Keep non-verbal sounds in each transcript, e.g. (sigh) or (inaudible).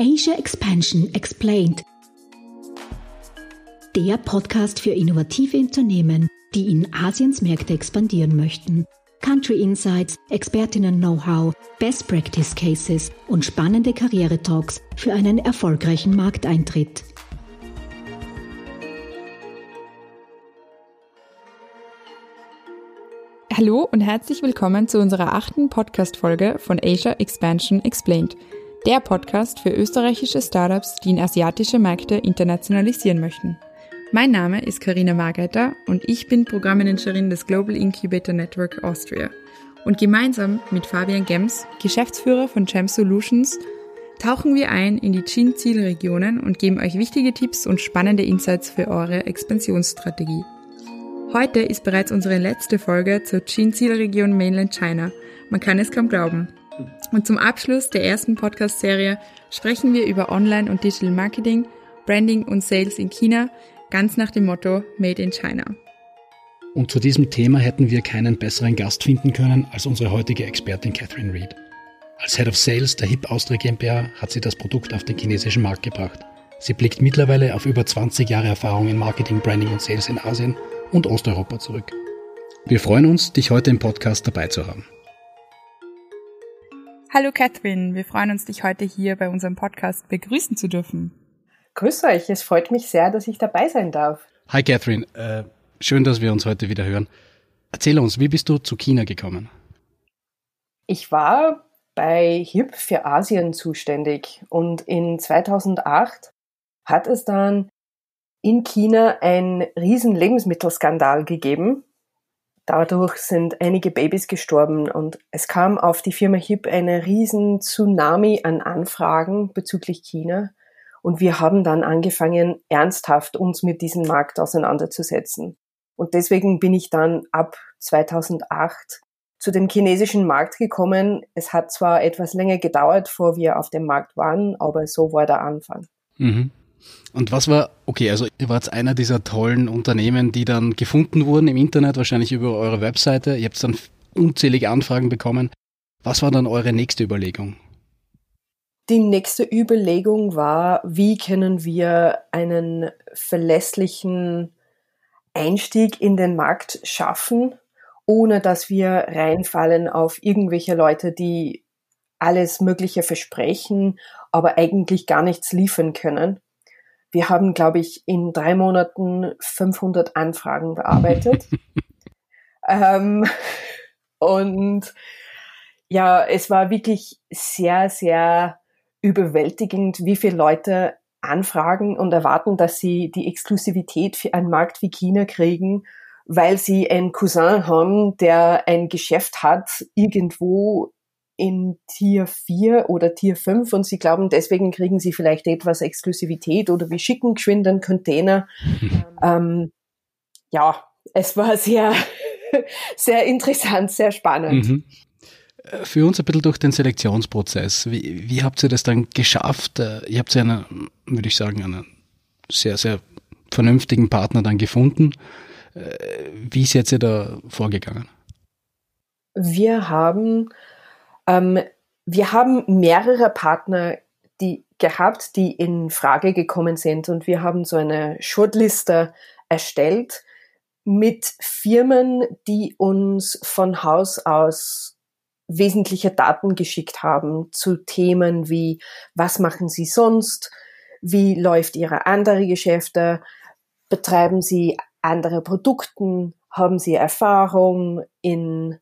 Asia Expansion Explained. Der Podcast für innovative Unternehmen, die in Asiens Märkte expandieren möchten. Country Insights, Expertinnen-Know-how, Best Practice Cases und spannende Karriere-Talks für einen erfolgreichen Markteintritt. Hallo und herzlich willkommen zu unserer achten Podcast-Folge von Asia Expansion Explained, der Podcast für österreichische Startups, die in asiatische Märkte internationalisieren möchten. Mein Name ist Karina Margeiter und ich bin Programmmanagerin des Global Incubator Network Austria. Und gemeinsam mit Fabian Gems, Geschäftsführer von Gem Solutions, tauchen wir ein in die Chin-Zielregionen und geben euch wichtige Tipps und spannende Insights für eure Expansionsstrategie. Heute ist bereits unsere letzte Folge zur Chin-Zielregion Mainland China. Man kann es kaum glauben. Und zum Abschluss der ersten Podcast-Serie sprechen wir über Online- und Digital Marketing, Branding und Sales in China, ganz nach dem Motto Made in China. Und zu diesem Thema hätten wir keinen besseren Gast finden können als unsere heutige Expertin Catherine Reed. Als Head of Sales der HIP Austria GmbH hat sie das Produkt auf den chinesischen Markt gebracht. Sie blickt mittlerweile auf über 20 Jahre Erfahrung in Marketing, Branding und Sales in Asien und Osteuropa zurück. Wir freuen uns, dich heute im Podcast dabei zu haben. Hallo Catherine, wir freuen uns, dich heute hier bei unserem Podcast begrüßen zu dürfen. Grüß euch, es freut mich sehr, dass ich dabei sein darf. Hi Catherine, äh, schön, dass wir uns heute wieder hören. Erzähl uns, wie bist du zu China gekommen? Ich war bei HIP für Asien zuständig und in 2008 hat es dann in China ein riesen Lebensmittelskandal gegeben. Dadurch sind einige Babys gestorben und es kam auf die Firma HIP eine riesen Tsunami an Anfragen bezüglich China. Und wir haben dann angefangen, ernsthaft uns mit diesem Markt auseinanderzusetzen. Und deswegen bin ich dann ab 2008 zu dem chinesischen Markt gekommen. Es hat zwar etwas länger gedauert, vor wir auf dem Markt waren, aber so war der Anfang. Mhm. Und was war, okay, also ihr wart einer dieser tollen Unternehmen, die dann gefunden wurden im Internet, wahrscheinlich über eure Webseite. Ihr habt dann unzählige Anfragen bekommen. Was war dann eure nächste Überlegung? Die nächste Überlegung war, wie können wir einen verlässlichen Einstieg in den Markt schaffen, ohne dass wir reinfallen auf irgendwelche Leute, die alles Mögliche versprechen, aber eigentlich gar nichts liefern können. Wir haben, glaube ich, in drei Monaten 500 Anfragen bearbeitet. (laughs) ähm, und ja, es war wirklich sehr, sehr überwältigend, wie viele Leute anfragen und erwarten, dass sie die Exklusivität für einen Markt wie China kriegen, weil sie einen Cousin haben, der ein Geschäft hat irgendwo in Tier 4 oder Tier 5 und sie glauben, deswegen kriegen sie vielleicht etwas Exklusivität oder wir schicken geschwind einen Container. (laughs) ähm, ja, es war sehr, (laughs) sehr interessant, sehr spannend. Mhm. Für uns ein bisschen durch den Selektionsprozess. Wie, wie habt ihr das dann geschafft? Äh, ihr habt ja einen, würde ich sagen, einen sehr, sehr vernünftigen Partner dann gefunden. Äh, wie seid ihr da vorgegangen? Wir haben ähm, wir haben mehrere Partner die gehabt, die in Frage gekommen sind. Und wir haben so eine Shortliste erstellt mit Firmen, die uns von Haus aus wesentliche Daten geschickt haben zu Themen wie was machen sie sonst, wie läuft ihre andere Geschäfte, betreiben sie andere Produkten, haben sie Erfahrung in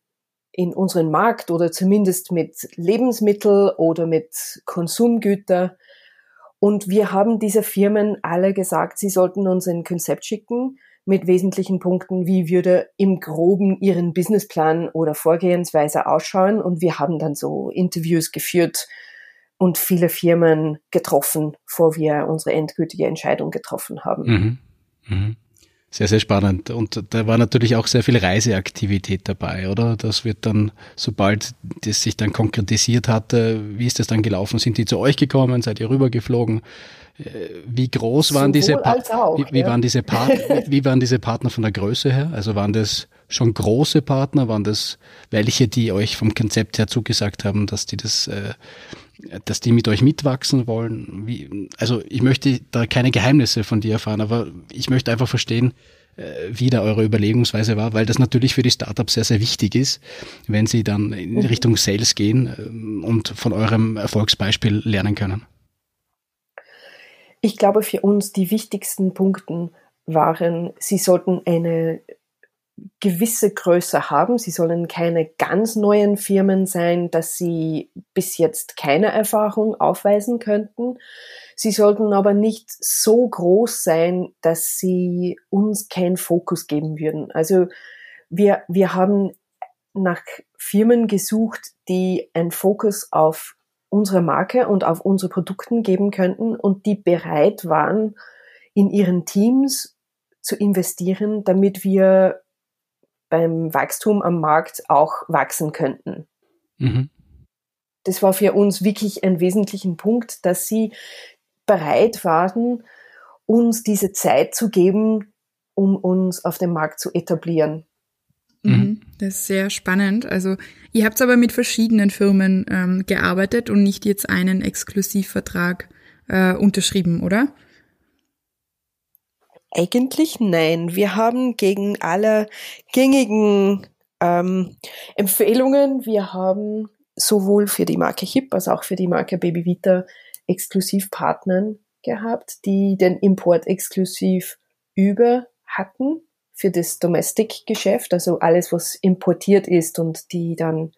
in unseren Markt oder zumindest mit Lebensmittel oder mit Konsumgüter. Und wir haben diese Firmen alle gesagt, sie sollten uns ein Konzept schicken mit wesentlichen Punkten, wie würde im Groben ihren Businessplan oder Vorgehensweise ausschauen. Und wir haben dann so Interviews geführt und viele Firmen getroffen, bevor wir unsere endgültige Entscheidung getroffen haben. Mhm. Mhm. Sehr, sehr spannend. Und da war natürlich auch sehr viel Reiseaktivität dabei, oder? Das wird dann, sobald das sich dann konkretisiert hatte, wie ist das dann gelaufen? Sind die zu euch gekommen? Seid ihr rübergeflogen? Äh, wie groß waren Sowohl diese, pa auch, wie, wie ja. waren diese Partner, (laughs) wie waren diese Partner von der Größe her? Also waren das schon große Partner? Waren das welche, die euch vom Konzept her zugesagt haben, dass die das, äh, dass die mit euch mitwachsen wollen? Wie, also ich möchte da keine Geheimnisse von dir erfahren, aber ich möchte einfach verstehen, äh, wie da eure Überlegungsweise war, weil das natürlich für die Startups sehr, sehr wichtig ist, wenn sie dann in mhm. Richtung Sales gehen äh, und von eurem Erfolgsbeispiel lernen können. Ich glaube, für uns die wichtigsten Punkte waren, sie sollten eine gewisse Größe haben. Sie sollen keine ganz neuen Firmen sein, dass sie bis jetzt keine Erfahrung aufweisen könnten. Sie sollten aber nicht so groß sein, dass sie uns keinen Fokus geben würden. Also wir, wir haben nach Firmen gesucht, die einen Fokus auf unsere Marke und auf unsere Produkten geben könnten und die bereit waren, in ihren Teams zu investieren, damit wir beim Wachstum am Markt auch wachsen könnten. Mhm. Das war für uns wirklich ein wesentlicher Punkt, dass sie bereit waren, uns diese Zeit zu geben, um uns auf dem Markt zu etablieren. Mhm. mhm. Das ist sehr spannend. Also ihr habt aber mit verschiedenen Firmen ähm, gearbeitet und nicht jetzt einen Exklusivvertrag äh, unterschrieben, oder? Eigentlich nein. Wir haben gegen alle gängigen ähm, Empfehlungen, wir haben sowohl für die Marke Hip als auch für die Marke Baby Vita Exklusivpartnern gehabt, die den Import exklusiv über hatten für das Domestic-Geschäft, also alles, was importiert ist und die dann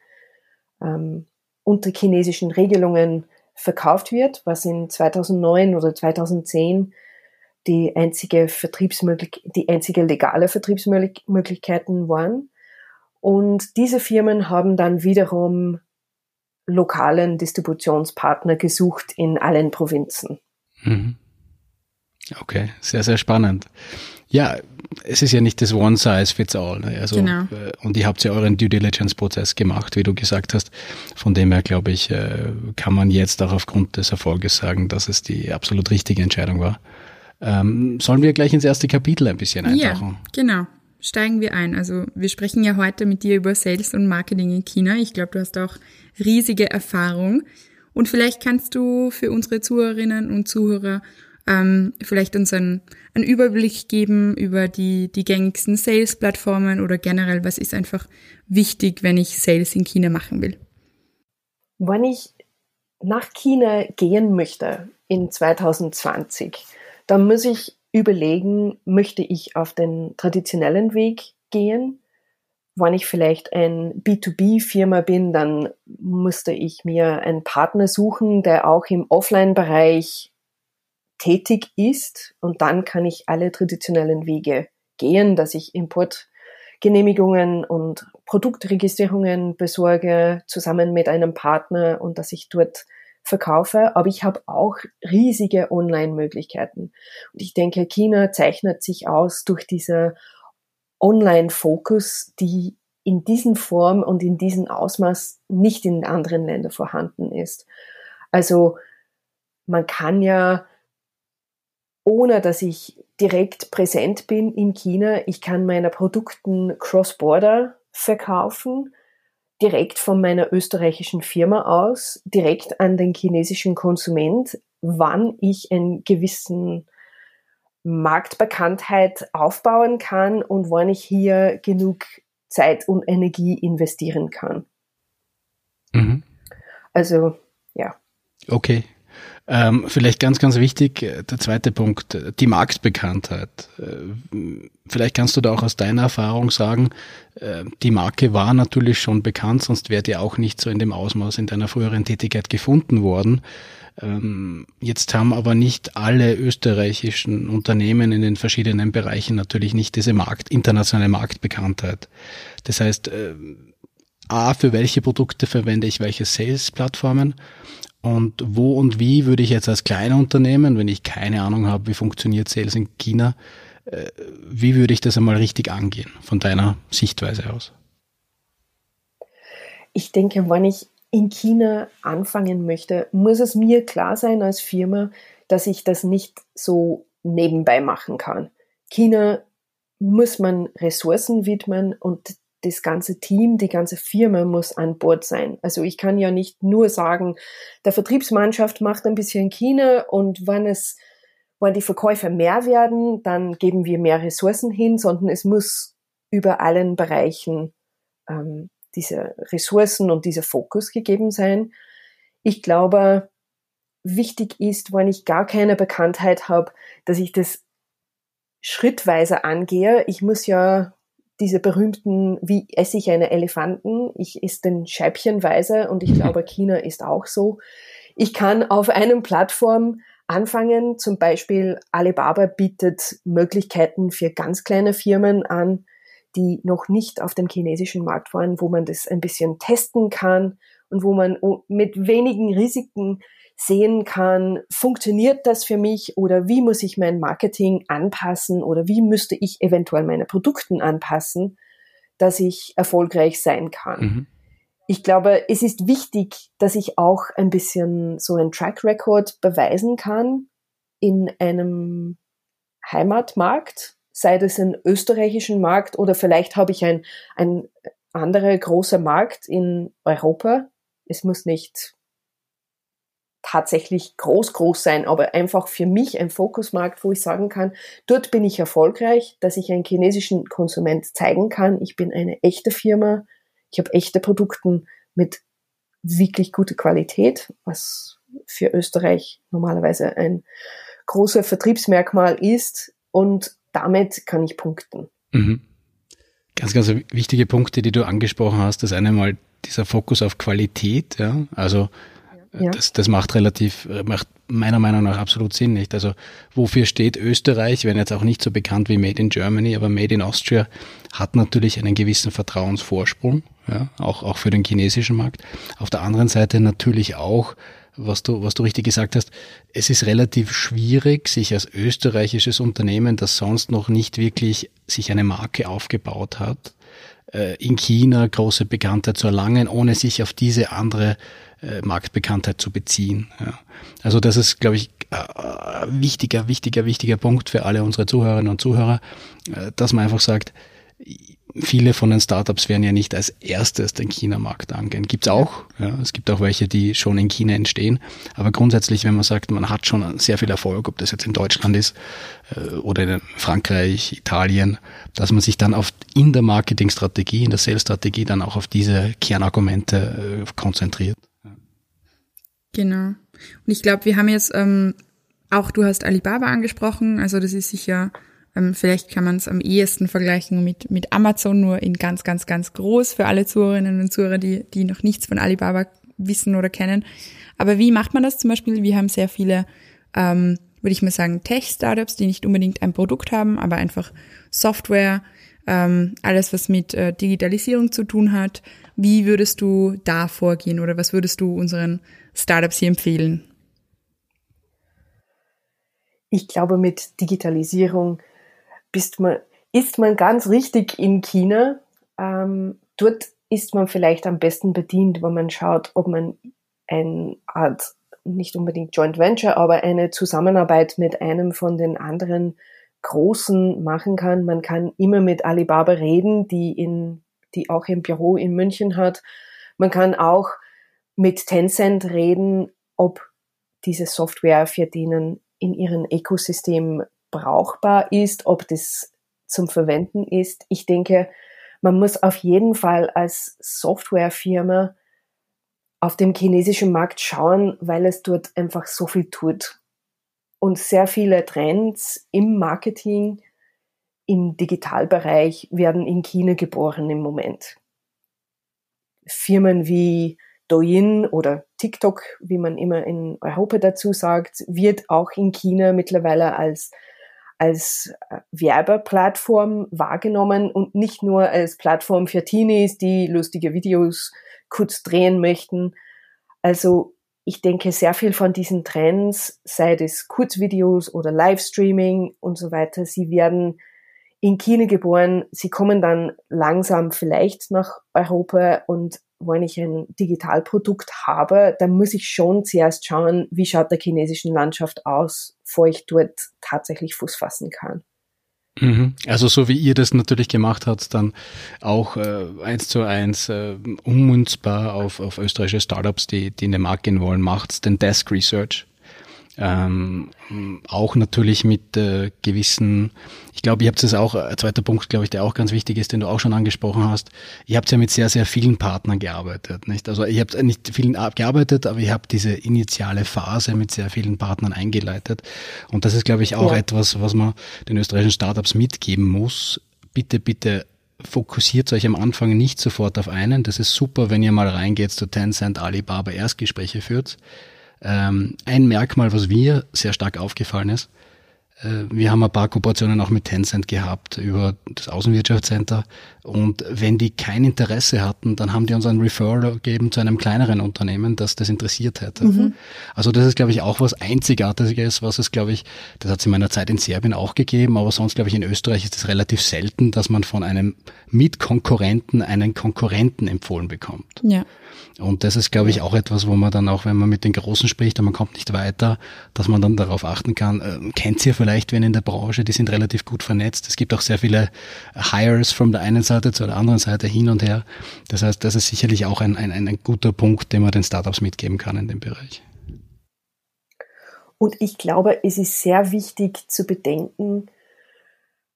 ähm, unter chinesischen Regelungen verkauft wird, was in 2009 oder 2010 die einzige Vertriebsmöglich die einzige legale Vertriebsmöglichkeiten waren. Und diese Firmen haben dann wiederum lokalen Distributionspartner gesucht in allen Provinzen. Mhm. Okay, sehr, sehr spannend. Ja, es ist ja nicht das One Size Fits All. Ne? Also, genau. Äh, und ihr habt ja euren Due Diligence Prozess gemacht, wie du gesagt hast. Von dem her, glaube ich, äh, kann man jetzt auch aufgrund des Erfolges sagen, dass es die absolut richtige Entscheidung war. Ähm, sollen wir gleich ins erste Kapitel ein bisschen eintauchen? Ja, genau. Steigen wir ein. Also wir sprechen ja heute mit dir über Sales und Marketing in China. Ich glaube, du hast auch riesige Erfahrung. Und vielleicht kannst du für unsere Zuhörerinnen und Zuhörer ähm, vielleicht uns einen, einen Überblick geben über die, die gängigsten Sales-Plattformen oder generell, was ist einfach wichtig, wenn ich Sales in China machen will? Wenn ich nach China gehen möchte in 2020, dann muss ich überlegen, möchte ich auf den traditionellen Weg gehen? Wenn ich vielleicht ein B2B-Firma bin, dann musste ich mir einen Partner suchen, der auch im Offline-Bereich tätig ist. Und dann kann ich alle traditionellen Wege gehen, dass ich Importgenehmigungen und Produktregistrierungen besorge, zusammen mit einem Partner und dass ich dort verkaufe, aber ich habe auch riesige Online-Möglichkeiten. Und ich denke, China zeichnet sich aus durch diese Online-Fokus, die in diesen Form und in diesem Ausmaß nicht in anderen Ländern vorhanden ist. Also man kann ja, ohne dass ich direkt präsent bin in China, ich kann meine Produkten cross-border verkaufen direkt von meiner österreichischen Firma aus, direkt an den chinesischen Konsument, wann ich einen gewissen Marktbekanntheit aufbauen kann und wann ich hier genug Zeit und Energie investieren kann. Mhm. Also, ja. Okay, ähm, vielleicht ganz, ganz wichtig, äh, der zweite Punkt, äh, die Marktbekanntheit. Äh, vielleicht kannst du da auch aus deiner Erfahrung sagen, die Marke war natürlich schon bekannt, sonst wäre die auch nicht so in dem Ausmaß in deiner früheren Tätigkeit gefunden worden. Ähm, jetzt haben aber nicht alle österreichischen Unternehmen in den verschiedenen Bereichen natürlich nicht diese Markt, internationale Marktbekanntheit. Das heißt, A, für welche Produkte verwende ich welche Sales-Plattformen und wo und wie würde ich jetzt als kleiner Unternehmen, wenn ich keine Ahnung habe, wie funktioniert Sales in China, äh, wie würde ich das einmal richtig angehen, von deiner Sichtweise aus? Ich denke, wenn ich in China anfangen möchte, muss es mir klar sein als Firma, dass ich das nicht so nebenbei machen kann. China muss man Ressourcen widmen und das ganze Team, die ganze Firma muss an Bord sein. Also ich kann ja nicht nur sagen, der Vertriebsmannschaft macht ein bisschen China und wenn es, wenn die Verkäufe mehr werden, dann geben wir mehr Ressourcen hin, sondern es muss über allen Bereichen ähm, diese Ressourcen und dieser Fokus gegeben sein. Ich glaube, wichtig ist, wenn ich gar keine Bekanntheit habe, dass ich das schrittweise angehe. Ich muss ja diese berühmten, wie esse ich eine Elefanten? Ich esse den scheibchenweise und ich glaube, (laughs) China ist auch so. Ich kann auf einem Plattform anfangen, zum Beispiel Alibaba bietet Möglichkeiten für ganz kleine Firmen an, die noch nicht auf dem chinesischen Markt waren, wo man das ein bisschen testen kann und wo man mit wenigen Risiken sehen kann, funktioniert das für mich oder wie muss ich mein Marketing anpassen oder wie müsste ich eventuell meine Produkte anpassen, dass ich erfolgreich sein kann. Mhm. Ich glaube, es ist wichtig, dass ich auch ein bisschen so ein Track Record beweisen kann in einem Heimatmarkt, sei das ein österreichischen Markt oder vielleicht habe ich ein, ein anderer großer Markt in Europa. Es muss nicht tatsächlich groß, groß sein, aber einfach für mich ein Fokusmarkt, wo ich sagen kann, dort bin ich erfolgreich, dass ich einen chinesischen Konsument zeigen kann, ich bin eine echte Firma, ich habe echte Produkte mit wirklich guter Qualität, was für Österreich normalerweise ein großer Vertriebsmerkmal ist und damit kann ich punkten. Mhm. Ganz, ganz wichtige Punkte, die du angesprochen hast. Das eine mal dieser Fokus auf Qualität, ja. Also ja. Das, das macht relativ, äh, macht meiner Meinung nach absolut Sinn nicht. Also wofür steht Österreich, wenn jetzt auch nicht so bekannt wie Made in Germany, aber Made in Austria hat natürlich einen gewissen Vertrauensvorsprung, ja, auch, auch für den chinesischen Markt. Auf der anderen Seite natürlich auch, was du, was du richtig gesagt hast, es ist relativ schwierig, sich als österreichisches Unternehmen, das sonst noch nicht wirklich sich eine Marke aufgebaut hat, äh, in China große Bekanntheit zu erlangen, ohne sich auf diese andere äh, Marktbekanntheit zu beziehen. Ja. Also das ist, glaube ich, äh, wichtiger, wichtiger, wichtiger Punkt für alle unsere Zuhörerinnen und Zuhörer, äh, dass man einfach sagt, viele von den Startups werden ja nicht als erstes den China-Markt angehen. Gibt's auch. Ja, es gibt auch welche, die schon in China entstehen. Aber grundsätzlich, wenn man sagt, man hat schon sehr viel Erfolg, ob das jetzt in Deutschland ist oder in Frankreich, Italien, dass man sich dann auf in der Marketingstrategie, in der Sales-Strategie dann auch auf diese Kernargumente konzentriert. Genau. Und ich glaube, wir haben jetzt ähm, auch, du hast Alibaba angesprochen, also das ist sicher, ähm, vielleicht kann man es am ehesten vergleichen mit, mit Amazon, nur in ganz, ganz, ganz groß für alle Zuhörerinnen und Zuhörer, die, die noch nichts von Alibaba wissen oder kennen. Aber wie macht man das zum Beispiel? Wir haben sehr viele, ähm, würde ich mal sagen, Tech-Startups, die nicht unbedingt ein Produkt haben, aber einfach Software, ähm, alles, was mit äh, Digitalisierung zu tun hat. Wie würdest du da vorgehen oder was würdest du unseren Startups hier empfehlen? Ich glaube, mit Digitalisierung bist man, ist man ganz richtig in China. Ähm, dort ist man vielleicht am besten bedient, wenn man schaut, ob man eine Art, nicht unbedingt Joint Venture, aber eine Zusammenarbeit mit einem von den anderen Großen machen kann. Man kann immer mit Alibaba reden, die in, die auch im Büro in München hat. Man kann auch mit Tencent reden, ob diese Software für denen in ihrem Ökosystem brauchbar ist, ob das zum Verwenden ist. Ich denke, man muss auf jeden Fall als Softwarefirma auf dem chinesischen Markt schauen, weil es dort einfach so viel tut und sehr viele Trends im Marketing, im Digitalbereich werden in China geboren im Moment. Firmen wie Douyin oder TikTok, wie man immer in Europa dazu sagt, wird auch in China mittlerweile als als äh, Werbeplattform wahrgenommen und nicht nur als Plattform für Teenies, die lustige Videos kurz drehen möchten. Also ich denke, sehr viel von diesen Trends, sei es Kurzvideos oder Livestreaming und so weiter, sie werden in China geboren, sie kommen dann langsam vielleicht nach Europa und wenn ich ein Digitalprodukt habe, dann muss ich schon zuerst schauen, wie schaut der chinesischen Landschaft aus, bevor ich dort tatsächlich Fuß fassen kann. Mhm. Also so wie ihr das natürlich gemacht habt, dann auch äh, eins zu eins äh, ummünzbar auf, auf österreichische Startups, die, die in den Markt gehen wollen, macht's den Desk Research. Ähm, auch natürlich mit äh, gewissen, ich glaube, ihr habt es auch, ein zweiter Punkt, glaube ich, der auch ganz wichtig ist, den du auch schon angesprochen hast. Ihr habt ja mit sehr, sehr vielen Partnern gearbeitet, nicht? Also ihr habt nicht vielen gearbeitet, aber ihr habt diese initiale Phase mit sehr vielen Partnern eingeleitet. Und das ist, glaube ich, auch ja. etwas, was man den österreichischen Startups mitgeben muss. Bitte, bitte fokussiert euch am Anfang nicht sofort auf einen. Das ist super, wenn ihr mal reingeht zu Tencent, Alibaba, Erstgespräche führt ähm, ein Merkmal, was mir sehr stark aufgefallen ist, äh, wir haben ein paar Kooperationen auch mit Tencent gehabt über das Außenwirtschaftscenter. Und wenn die kein Interesse hatten, dann haben die uns einen Referral gegeben zu einem kleineren Unternehmen, das das interessiert hätte. Mhm. Also das ist, glaube ich, auch was Einzigartiges, was es, glaube ich, das hat es in meiner Zeit in Serbien auch gegeben, aber sonst, glaube ich, in Österreich ist es relativ selten, dass man von einem Mitkonkurrenten einen Konkurrenten empfohlen bekommt. Ja. Und das ist, glaube ich, auch etwas, wo man dann auch, wenn man mit den Großen spricht und man kommt nicht weiter, dass man dann darauf achten kann, äh, kennt ihr vielleicht wen in der Branche, die sind relativ gut vernetzt. Es gibt auch sehr viele Hires von der einen Seite zu der anderen Seite hin und her. Das heißt, das ist sicherlich auch ein, ein, ein guter Punkt, den man den Startups mitgeben kann in dem Bereich. Und ich glaube, es ist sehr wichtig zu bedenken,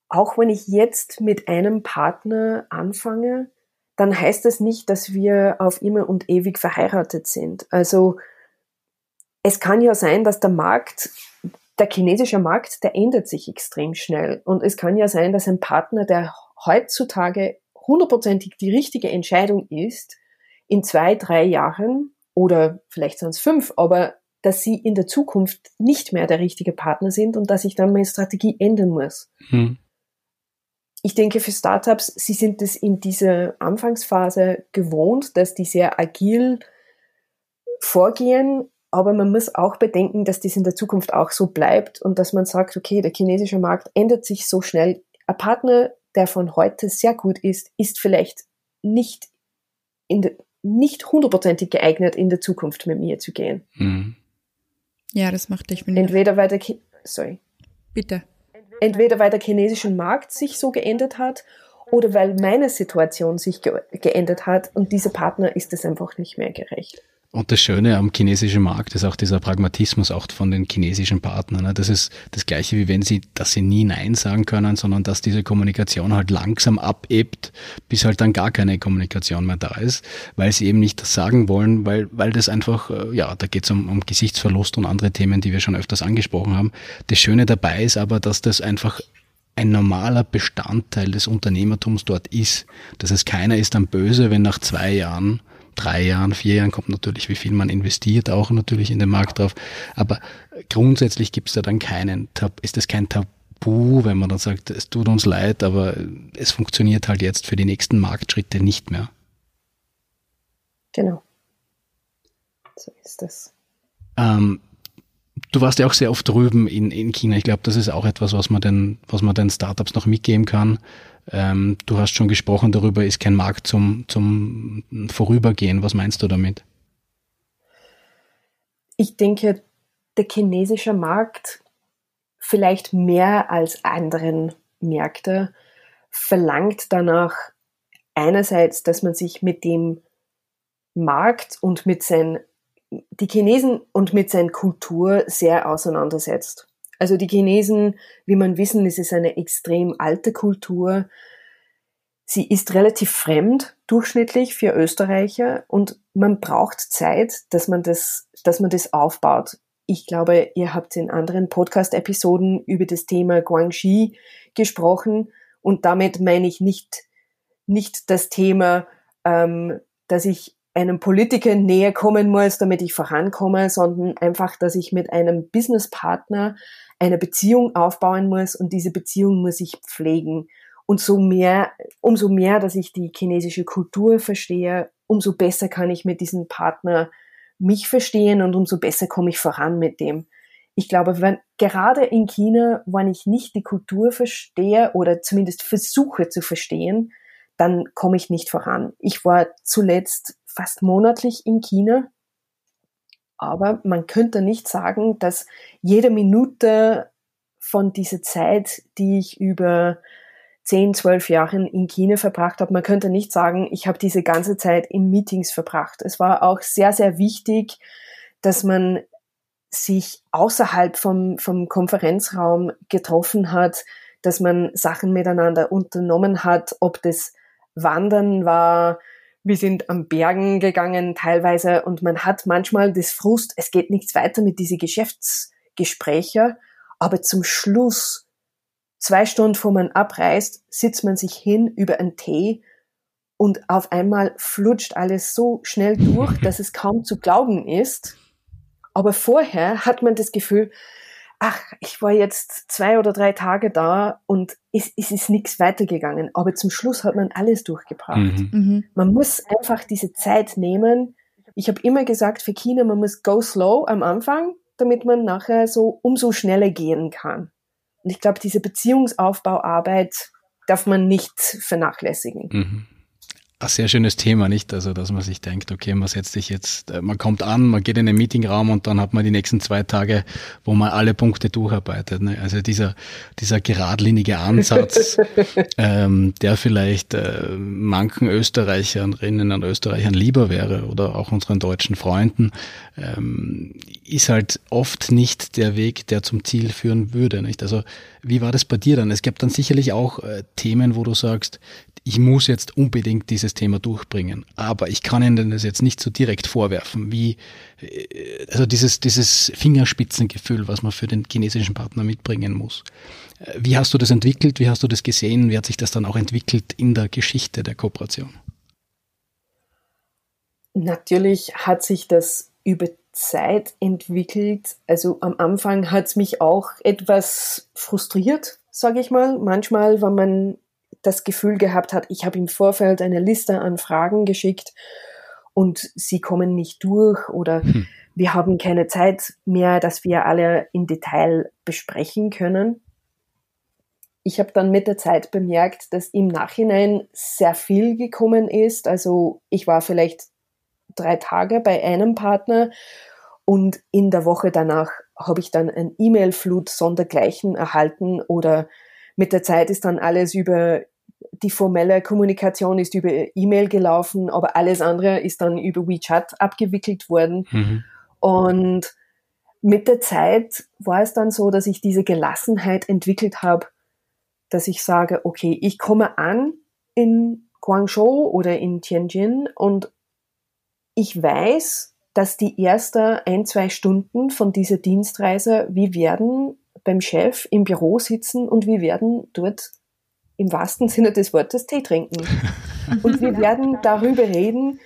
auch wenn ich jetzt mit einem Partner anfange, dann heißt das nicht, dass wir auf immer und ewig verheiratet sind. Also es kann ja sein, dass der Markt, der chinesische Markt, der ändert sich extrem schnell. Und es kann ja sein, dass ein Partner, der heutzutage hundertprozentig die richtige Entscheidung ist, in zwei, drei Jahren oder vielleicht sind es fünf, aber dass sie in der Zukunft nicht mehr der richtige Partner sind und dass ich dann meine Strategie ändern muss. Hm ich denke für Startups, sie sind es in dieser Anfangsphase gewohnt, dass die sehr agil vorgehen, aber man muss auch bedenken, dass das in der Zukunft auch so bleibt und dass man sagt, okay, der chinesische Markt ändert sich so schnell. Ein Partner, der von heute sehr gut ist, ist vielleicht nicht in de, nicht hundertprozentig geeignet, in der Zukunft mit mir zu gehen. Mhm. Ja, das macht dich. Entweder weil der, sorry. Bitte. Entweder weil der chinesische Markt sich so geändert hat oder weil meine Situation sich ge geändert hat und dieser Partner ist es einfach nicht mehr gerecht. Und das Schöne am chinesischen Markt ist auch dieser Pragmatismus auch von den chinesischen Partnern. Ne? Das ist das Gleiche, wie wenn sie, dass sie nie Nein sagen können, sondern dass diese Kommunikation halt langsam abebbt, bis halt dann gar keine Kommunikation mehr da ist, weil sie eben nicht das sagen wollen, weil, weil das einfach, äh, ja, da geht es um, um Gesichtsverlust und andere Themen, die wir schon öfters angesprochen haben. Das Schöne dabei ist aber, dass das einfach ein normaler Bestandteil des Unternehmertums dort ist. Das heißt, keiner ist dann böse, wenn nach zwei Jahren drei Jahren, vier Jahren kommt natürlich, wie viel man investiert, auch natürlich in den Markt drauf. Aber grundsätzlich gibt es da dann keinen, ist das kein Tabu, wenn man dann sagt, es tut uns leid, aber es funktioniert halt jetzt für die nächsten Marktschritte nicht mehr. Genau. So ist das. Ähm, du warst ja auch sehr oft drüben in, in China. Ich glaube, das ist auch etwas, was man den, was man den Startups noch mitgeben kann. Ähm, du hast schon gesprochen darüber, ist kein Markt zum, zum Vorübergehen. Was meinst du damit? Ich denke, der chinesische Markt vielleicht mehr als anderen Märkte verlangt danach einerseits, dass man sich mit dem Markt und mit seinen die Chinesen und mit seiner Kultur sehr auseinandersetzt. Also die Chinesen, wie man wissen, es ist eine extrem alte Kultur. Sie ist relativ fremd, durchschnittlich für Österreicher und man braucht Zeit, dass man das, dass man das aufbaut. Ich glaube, ihr habt in anderen Podcast-Episoden über das Thema Guangxi gesprochen und damit meine ich nicht, nicht das Thema, ähm, dass ich einem Politiker näher kommen muss, damit ich vorankomme, sondern einfach, dass ich mit einem Businesspartner eine Beziehung aufbauen muss und diese Beziehung muss ich pflegen. Und so mehr, umso mehr, dass ich die chinesische Kultur verstehe, umso besser kann ich mit diesem Partner mich verstehen und umso besser komme ich voran mit dem. Ich glaube, wenn, gerade in China, wenn ich nicht die Kultur verstehe oder zumindest versuche zu verstehen, dann komme ich nicht voran. Ich war zuletzt fast monatlich in China aber man könnte nicht sagen, dass jede Minute von dieser Zeit, die ich über 10, 12 Jahren in China verbracht habe. Man könnte nicht sagen, ich habe diese ganze Zeit in Meetings verbracht. Es war auch sehr, sehr wichtig, dass man sich außerhalb vom, vom Konferenzraum getroffen hat, dass man Sachen miteinander unternommen hat, ob das Wandern war, wir sind am Bergen gegangen teilweise und man hat manchmal das Frust, es geht nichts weiter mit diese Geschäftsgespräche, aber zum Schluss, zwei Stunden vor man abreist, sitzt man sich hin über einen Tee und auf einmal flutscht alles so schnell durch, dass es kaum zu glauben ist. Aber vorher hat man das Gefühl, ach, ich war jetzt zwei oder drei Tage da und es, es ist nichts weitergegangen. Aber zum Schluss hat man alles durchgebracht. Mhm. Mhm. Man muss einfach diese Zeit nehmen. Ich habe immer gesagt, für China, man muss go slow am Anfang, damit man nachher so umso schneller gehen kann. Und ich glaube, diese Beziehungsaufbauarbeit darf man nicht vernachlässigen. Mhm ein sehr schönes Thema, nicht? Also, dass man sich denkt, okay, man setzt sich jetzt, äh, man kommt an, man geht in den Meetingraum und dann hat man die nächsten zwei Tage, wo man alle Punkte durcharbeitet. Ne? Also dieser, dieser geradlinige Ansatz, (laughs) ähm, der vielleicht äh, manchen Österreicherinnen und Österreichern lieber wäre oder auch unseren deutschen Freunden, ähm, ist halt oft nicht der Weg, der zum Ziel führen würde. Nicht? Also, wie war das bei dir dann? Es gibt dann sicherlich auch äh, Themen, wo du sagst, ich muss jetzt unbedingt dieses Thema durchbringen. Aber ich kann Ihnen das jetzt nicht so direkt vorwerfen, wie äh, also dieses, dieses Fingerspitzengefühl, was man für den chinesischen Partner mitbringen muss. Äh, wie hast du das entwickelt? Wie hast du das gesehen? Wie hat sich das dann auch entwickelt in der Geschichte der Kooperation? Natürlich hat sich das über Zeit entwickelt. Also am Anfang hat es mich auch etwas frustriert, sage ich mal. Manchmal, wenn man das Gefühl gehabt hat, ich habe im Vorfeld eine Liste an Fragen geschickt und sie kommen nicht durch oder hm. wir haben keine Zeit mehr, dass wir alle im Detail besprechen können. Ich habe dann mit der Zeit bemerkt, dass im Nachhinein sehr viel gekommen ist. Also ich war vielleicht drei Tage bei einem Partner und in der Woche danach habe ich dann ein E-Mail-Flut sondergleichen erhalten oder mit der Zeit ist dann alles über die formelle Kommunikation ist über E-Mail gelaufen, aber alles andere ist dann über WeChat abgewickelt worden. Mhm. Und mit der Zeit war es dann so, dass ich diese Gelassenheit entwickelt habe, dass ich sage, okay, ich komme an in Guangzhou oder in Tianjin und ich weiß, dass die ersten ein, zwei Stunden von dieser Dienstreise, wir werden beim Chef im Büro sitzen und wir werden dort im wahrsten Sinne des Wortes Tee trinken. (laughs) Und wir werden darüber reden,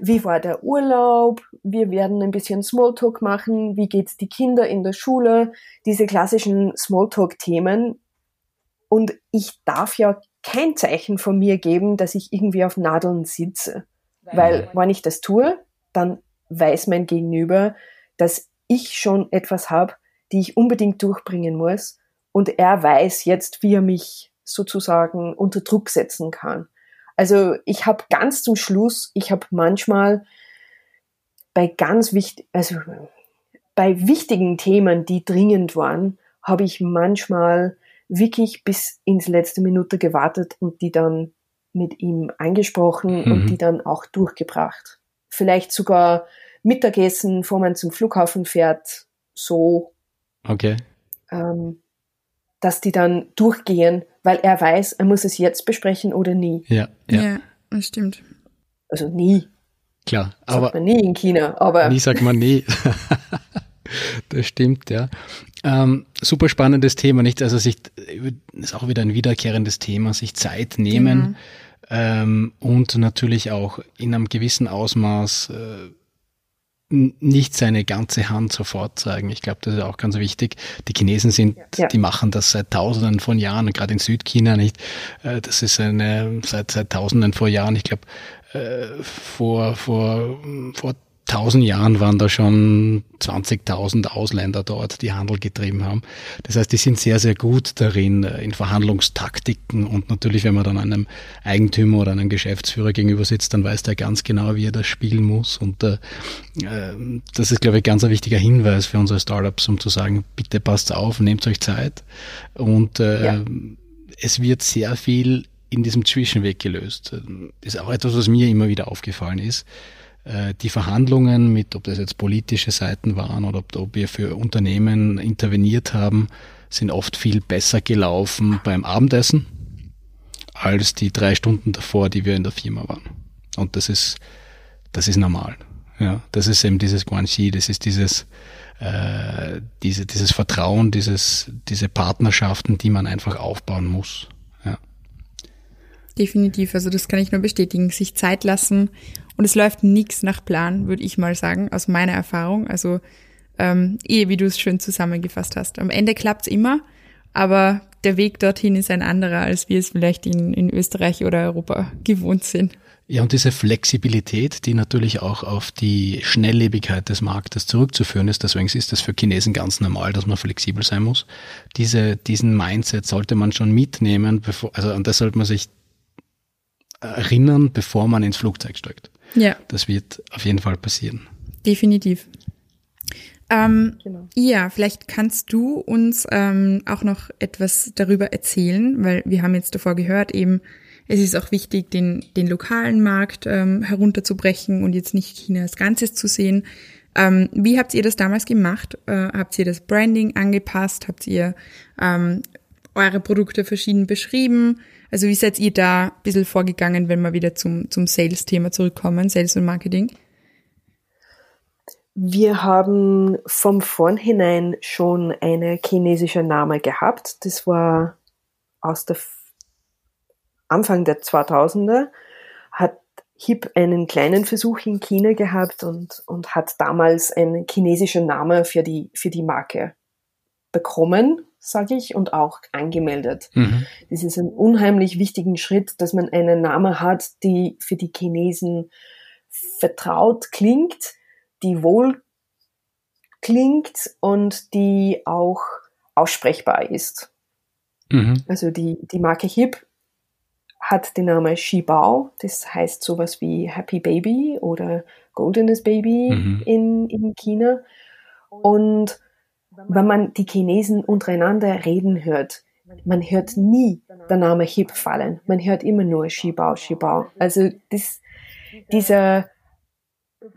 wie war der Urlaub, wir werden ein bisschen Smalltalk machen, wie geht's die Kinder in der Schule, diese klassischen Smalltalk-Themen. Und ich darf ja kein Zeichen von mir geben, dass ich irgendwie auf Nadeln sitze. Weil, wenn ich das tue, dann weiß mein Gegenüber, dass ich schon etwas habe, die ich unbedingt durchbringen muss. Und er weiß jetzt, wie er mich sozusagen unter Druck setzen kann. Also ich habe ganz zum Schluss, ich habe manchmal bei ganz wichtig, also bei wichtigen Themen, die dringend waren, habe ich manchmal wirklich bis ins letzte Minute gewartet und die dann mit ihm angesprochen mhm. und die dann auch durchgebracht. Vielleicht sogar Mittagessen, bevor man zum Flughafen fährt, so. Okay. Ähm, dass die dann durchgehen, weil er weiß, er muss es jetzt besprechen oder nie. Ja, ja. ja das stimmt. Also nie. Klar, sagt aber. man nie in China, aber. Nie sagt man nie. (laughs) das stimmt, ja. Ähm, super spannendes Thema, nicht? Also sich, ist auch wieder ein wiederkehrendes Thema, sich Zeit nehmen genau. ähm, und natürlich auch in einem gewissen Ausmaß äh, nicht seine ganze Hand sofort zeigen. Ich glaube, das ist auch ganz wichtig. Die Chinesen sind, ja. die machen das seit Tausenden von Jahren, gerade in Südchina nicht. Äh, das ist eine seit seit Tausenden von Jahren. Ich glaube, äh, vor vor vor tausend Jahren waren da schon 20.000 Ausländer dort, die Handel getrieben haben. Das heißt, die sind sehr, sehr gut darin, äh, in Verhandlungstaktiken und natürlich, wenn man dann einem Eigentümer oder einem Geschäftsführer gegenüber sitzt, dann weiß der ganz genau, wie er das spielen muss. Und äh, äh das ist, glaube ich, ganz ein wichtiger Hinweis für unsere Startups, um zu sagen, bitte passt auf, nehmt euch Zeit. Und äh, ja. es wird sehr viel in diesem Zwischenweg gelöst. Das ist auch etwas, was mir immer wieder aufgefallen ist. Äh, die Verhandlungen mit, ob das jetzt politische Seiten waren oder ob, ob wir für Unternehmen interveniert haben, sind oft viel besser gelaufen beim Abendessen als die drei Stunden davor, die wir in der Firma waren. Und das ist, das ist normal. Ja, das ist eben dieses Guanxi, das ist dieses, äh, diese, dieses Vertrauen, dieses, diese Partnerschaften, die man einfach aufbauen muss. Ja. Definitiv, also das kann ich nur bestätigen. Sich Zeit lassen und es läuft nichts nach Plan, würde ich mal sagen, aus meiner Erfahrung. Also ähm, eh, wie du es schön zusammengefasst hast. Am Ende klappt's immer, aber der Weg dorthin ist ein anderer, als wir es vielleicht in, in Österreich oder Europa gewohnt sind. Ja, und diese Flexibilität, die natürlich auch auf die Schnelllebigkeit des Marktes zurückzuführen ist, deswegen ist es für Chinesen ganz normal, dass man flexibel sein muss. Diese, diesen Mindset sollte man schon mitnehmen, bevor, also an das sollte man sich erinnern, bevor man ins Flugzeug steigt. Ja. Das wird auf jeden Fall passieren. Definitiv. Ähm, genau. Ja, vielleicht kannst du uns ähm, auch noch etwas darüber erzählen, weil wir haben jetzt davor gehört, eben es ist auch wichtig, den, den lokalen Markt ähm, herunterzubrechen und jetzt nicht China als Ganzes zu sehen. Ähm, wie habt ihr das damals gemacht? Äh, habt ihr das Branding angepasst? Habt ihr ähm, eure Produkte verschieden beschrieben? Also wie seid ihr da ein bisschen vorgegangen, wenn wir wieder zum, zum Sales-Thema zurückkommen, Sales und Marketing? Wir haben vom vornherein schon eine chinesische Name gehabt. Das war aus der Anfang der 2000er, hat HIP einen kleinen Versuch in China gehabt und, und hat damals einen chinesischen Namen für die, für die Marke bekommen sage ich, und auch angemeldet. Mhm. Das ist ein unheimlich wichtigen Schritt, dass man einen Namen hat, die für die Chinesen vertraut klingt, die wohl klingt und die auch aussprechbar ist. Mhm. Also die, die Marke Hip hat den Namen Shibao, das heißt sowas wie Happy Baby oder Goldenes Baby mhm. in, in China. Und wenn man die Chinesen untereinander reden hört, man hört nie der Name Hip fallen. Man hört immer nur Shibao, Shibao. Also das, dieser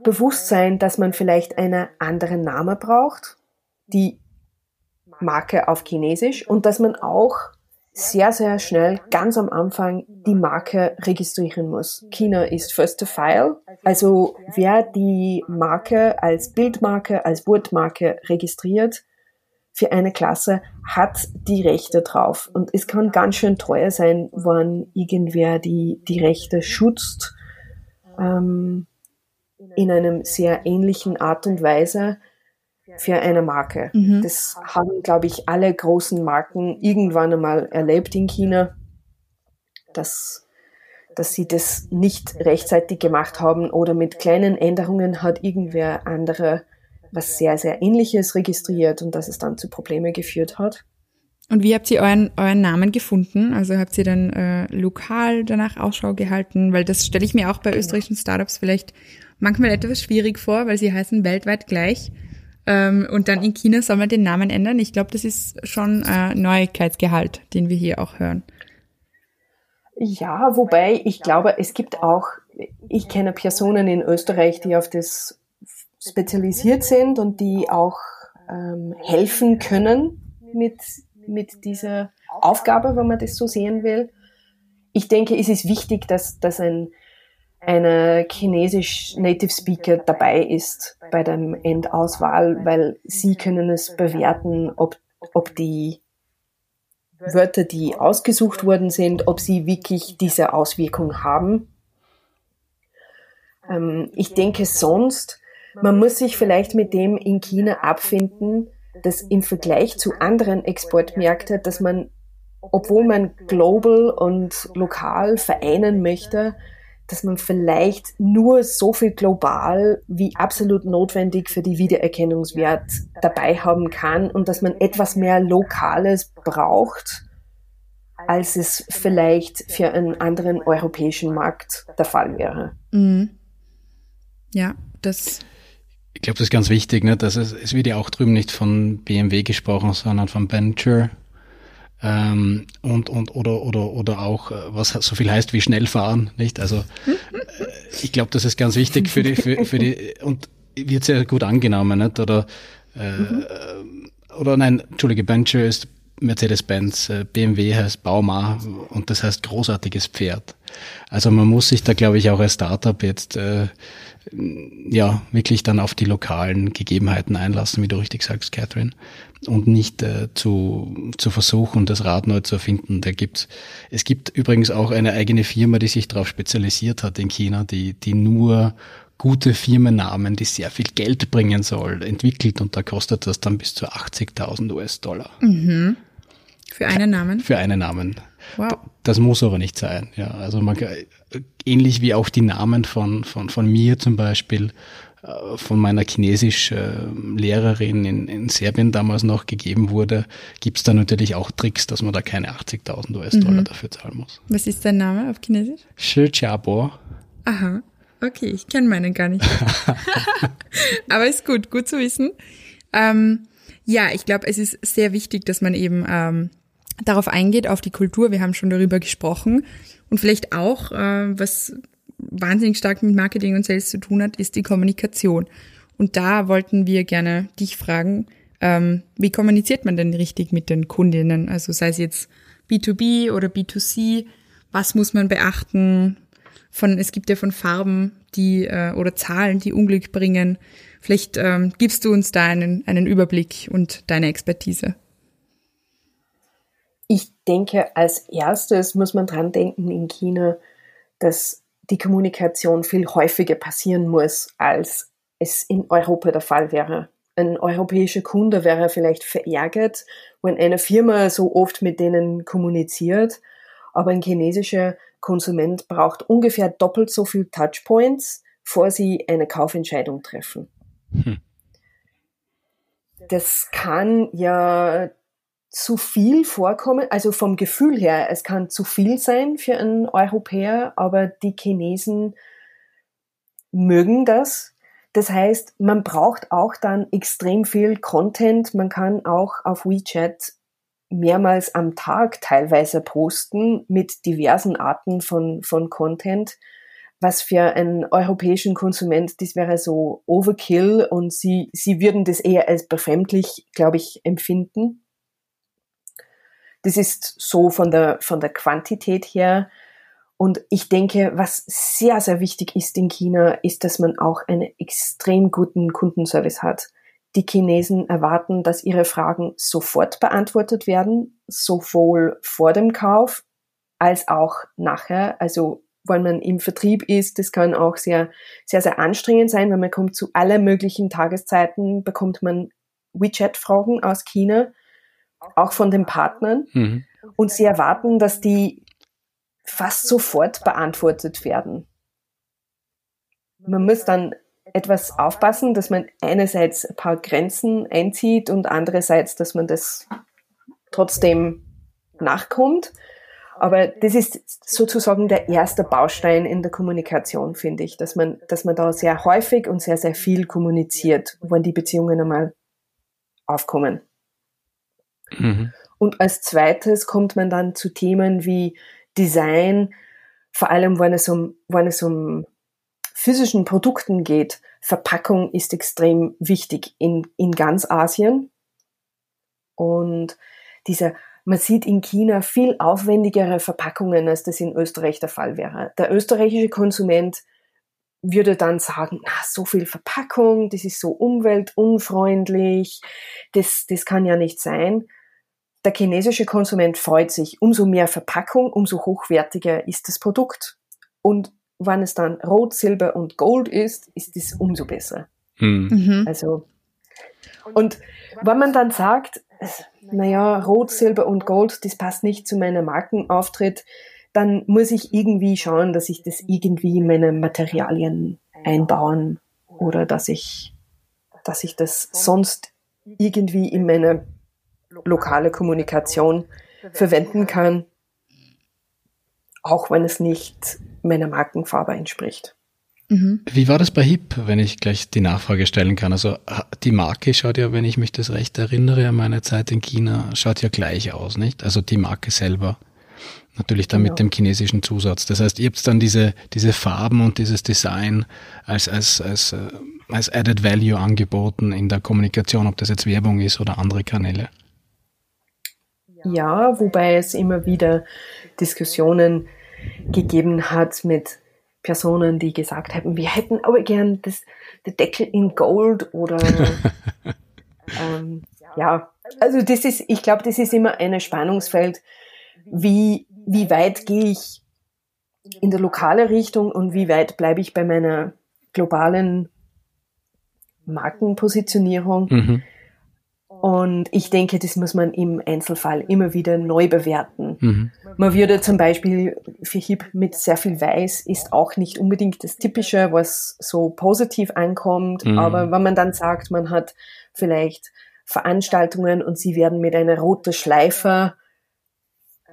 Bewusstsein, dass man vielleicht einen anderen Namen braucht, die Marke auf Chinesisch und dass man auch sehr, sehr schnell ganz am Anfang die Marke registrieren muss. China ist first to file. Also wer die Marke als Bildmarke, als Wortmarke registriert für eine Klasse, hat die Rechte drauf. Und es kann ganz schön teuer sein, wenn irgendwer die, die Rechte schützt ähm, in einem sehr ähnlichen Art und Weise für eine Marke. Mhm. Das haben, glaube ich, alle großen Marken irgendwann einmal erlebt in China, dass, dass sie das nicht rechtzeitig gemacht haben oder mit kleinen Änderungen hat irgendwer andere was sehr, sehr ähnliches registriert und dass es dann zu Problemen geführt hat. Und wie habt ihr euren, euren Namen gefunden? Also habt ihr dann äh, lokal danach Ausschau gehalten? Weil das stelle ich mir auch bei genau. österreichischen Startups vielleicht manchmal etwas schwierig vor, weil sie heißen weltweit gleich. Ähm, und dann in China soll man den Namen ändern. Ich glaube, das ist schon äh, Neuigkeitsgehalt, den wir hier auch hören. Ja, wobei ich glaube, es gibt auch, ich kenne Personen in Österreich, die auf das spezialisiert sind und die auch ähm, helfen können mit, mit dieser Aufgabe, wenn man das so sehen will. Ich denke, es ist wichtig, dass, dass ein, eine chinesisch Native Speaker dabei ist bei der Endauswahl, weil sie können es bewerten, ob, ob die Wörter, die ausgesucht worden sind, ob sie wirklich diese Auswirkung haben. Ähm, ich denke sonst, man muss sich vielleicht mit dem in China abfinden, dass im Vergleich zu anderen Exportmärkten, dass man, obwohl man global und lokal vereinen möchte, dass man vielleicht nur so viel global wie absolut notwendig für die Wiedererkennungswert dabei haben kann und dass man etwas mehr Lokales braucht, als es vielleicht für einen anderen europäischen Markt der Fall wäre. Mhm. Ja, das. Ich glaube, das ist ganz wichtig, ne? dass es, es wird ja auch drüben nicht von BMW gesprochen, sondern von Venture ähm, und, und oder, oder, oder auch, äh, was so viel heißt wie schnell fahren, nicht? Also äh, ich glaube, das ist ganz wichtig für die, für, für die und wird sehr gut angenommen, nicht? Oder äh, mhm. oder nein, Entschuldige, Bencher ist Mercedes-Benz, äh, BMW heißt Bauma und das heißt großartiges Pferd. Also man muss sich da, glaube ich, auch als Startup jetzt äh, ja wirklich dann auf die lokalen Gegebenheiten einlassen, wie du richtig sagst, Catherine, und nicht äh, zu, zu versuchen, das Rad neu zu erfinden. Da gibt's, es gibt übrigens auch eine eigene Firma, die sich darauf spezialisiert hat in China, die, die nur gute Firmennamen, die sehr viel Geld bringen soll, entwickelt und da kostet das dann bis zu 80.000 US-Dollar. Mhm. Für einen Namen? Für einen Namen. Wow. Das muss aber nicht sein. Ja, also man, ähnlich wie auch die Namen von, von, von mir zum Beispiel, äh, von meiner Chinesisch-Lehrerin in, in Serbien damals noch gegeben wurde, gibt es da natürlich auch Tricks, dass man da keine 80.000 US-Dollar mhm. dafür zahlen muss. Was ist dein Name auf Chinesisch? Shi Chiabo. Aha, okay, ich kenne meinen gar nicht. (laughs) (laughs) Aber ist gut, gut zu wissen. Ähm, ja, ich glaube, es ist sehr wichtig, dass man eben ähm, darauf eingeht, auf die Kultur. Wir haben schon darüber gesprochen. Und vielleicht auch, äh, was wahnsinnig stark mit Marketing und Sales zu tun hat, ist die Kommunikation. Und da wollten wir gerne dich fragen, ähm, wie kommuniziert man denn richtig mit den Kundinnen? Also sei es jetzt B2B oder B2C, was muss man beachten? Von, es gibt ja von Farben, die äh, oder Zahlen, die Unglück bringen. Vielleicht ähm, gibst du uns da einen, einen Überblick und deine Expertise. Ich denke, als erstes muss man dran denken in China, dass die Kommunikation viel häufiger passieren muss, als es in Europa der Fall wäre. Ein europäischer Kunde wäre vielleicht verärgert, wenn eine Firma so oft mit denen kommuniziert, aber ein chinesischer Konsument braucht ungefähr doppelt so viel Touchpoints, vor sie eine Kaufentscheidung treffen. Hm. Das kann ja zu viel vorkommen, also vom Gefühl her, es kann zu viel sein für einen Europäer, aber die Chinesen mögen das. Das heißt, man braucht auch dann extrem viel Content. Man kann auch auf WeChat mehrmals am Tag teilweise posten mit diversen Arten von, von Content, was für einen europäischen Konsument, das wäre so Overkill und sie, sie würden das eher als befremdlich, glaube ich, empfinden. Das ist so von der, von der Quantität her. Und ich denke, was sehr, sehr wichtig ist in China, ist, dass man auch einen extrem guten Kundenservice hat. Die Chinesen erwarten, dass ihre Fragen sofort beantwortet werden, sowohl vor dem Kauf als auch nachher. Also wenn man im Vertrieb ist, das kann auch sehr, sehr, sehr anstrengend sein, weil man kommt zu aller möglichen Tageszeiten, bekommt man WeChat-Fragen aus China auch von den Partnern. Mhm. Und sie erwarten, dass die fast sofort beantwortet werden. Man muss dann etwas aufpassen, dass man einerseits ein paar Grenzen einzieht und andererseits, dass man das trotzdem nachkommt. Aber das ist sozusagen der erste Baustein in der Kommunikation, finde ich, dass man, dass man da sehr häufig und sehr, sehr viel kommuniziert, wenn die Beziehungen einmal aufkommen. Mhm. Und als zweites kommt man dann zu Themen wie Design, vor allem wenn es um, wenn es um physischen Produkten geht. Verpackung ist extrem wichtig in, in ganz Asien. Und dieser, man sieht in China viel aufwendigere Verpackungen, als das in Österreich der Fall wäre. Der österreichische Konsument würde dann sagen, na, so viel Verpackung, das ist so umweltunfreundlich, das, das kann ja nicht sein. Der chinesische Konsument freut sich, umso mehr Verpackung, umso hochwertiger ist das Produkt. Und wenn es dann Rot, Silber und Gold ist, ist es umso besser. Hm. Mhm. Also, und wenn man dann sagt, naja, Rot, Silber und Gold, das passt nicht zu meinem Markenauftritt, dann muss ich irgendwie schauen, dass ich das irgendwie in meine Materialien einbauen oder dass ich, dass ich das sonst irgendwie in meine lokale Kommunikation verwenden kann, auch wenn es nicht meiner Markenfarbe entspricht. Mhm. Wie war das bei HIP, wenn ich gleich die Nachfrage stellen kann? Also die Marke schaut ja, wenn ich mich das recht erinnere an meine Zeit in China, schaut ja gleich aus, nicht? Also die Marke selber. Natürlich dann genau. mit dem chinesischen Zusatz. Das heißt, ihr habt dann diese, diese Farben und dieses Design als, als, als, äh, als Added Value angeboten in der Kommunikation, ob das jetzt Werbung ist oder andere Kanäle. Ja, wobei es immer wieder Diskussionen gegeben hat mit Personen, die gesagt haben, wir hätten aber gern das, den Deckel in Gold oder (laughs) ähm, ja, also das ist, ich glaube, das ist immer ein Spannungsfeld, wie, wie weit gehe ich in der lokale Richtung und wie weit bleibe ich bei meiner globalen Markenpositionierung. Mhm. Und ich denke, das muss man im Einzelfall immer wieder neu bewerten. Mhm. Man würde zum Beispiel für HIP mit sehr viel Weiß ist auch nicht unbedingt das Typische, was so positiv ankommt. Mhm. Aber wenn man dann sagt, man hat vielleicht Veranstaltungen und sie werden mit einer roten Schleife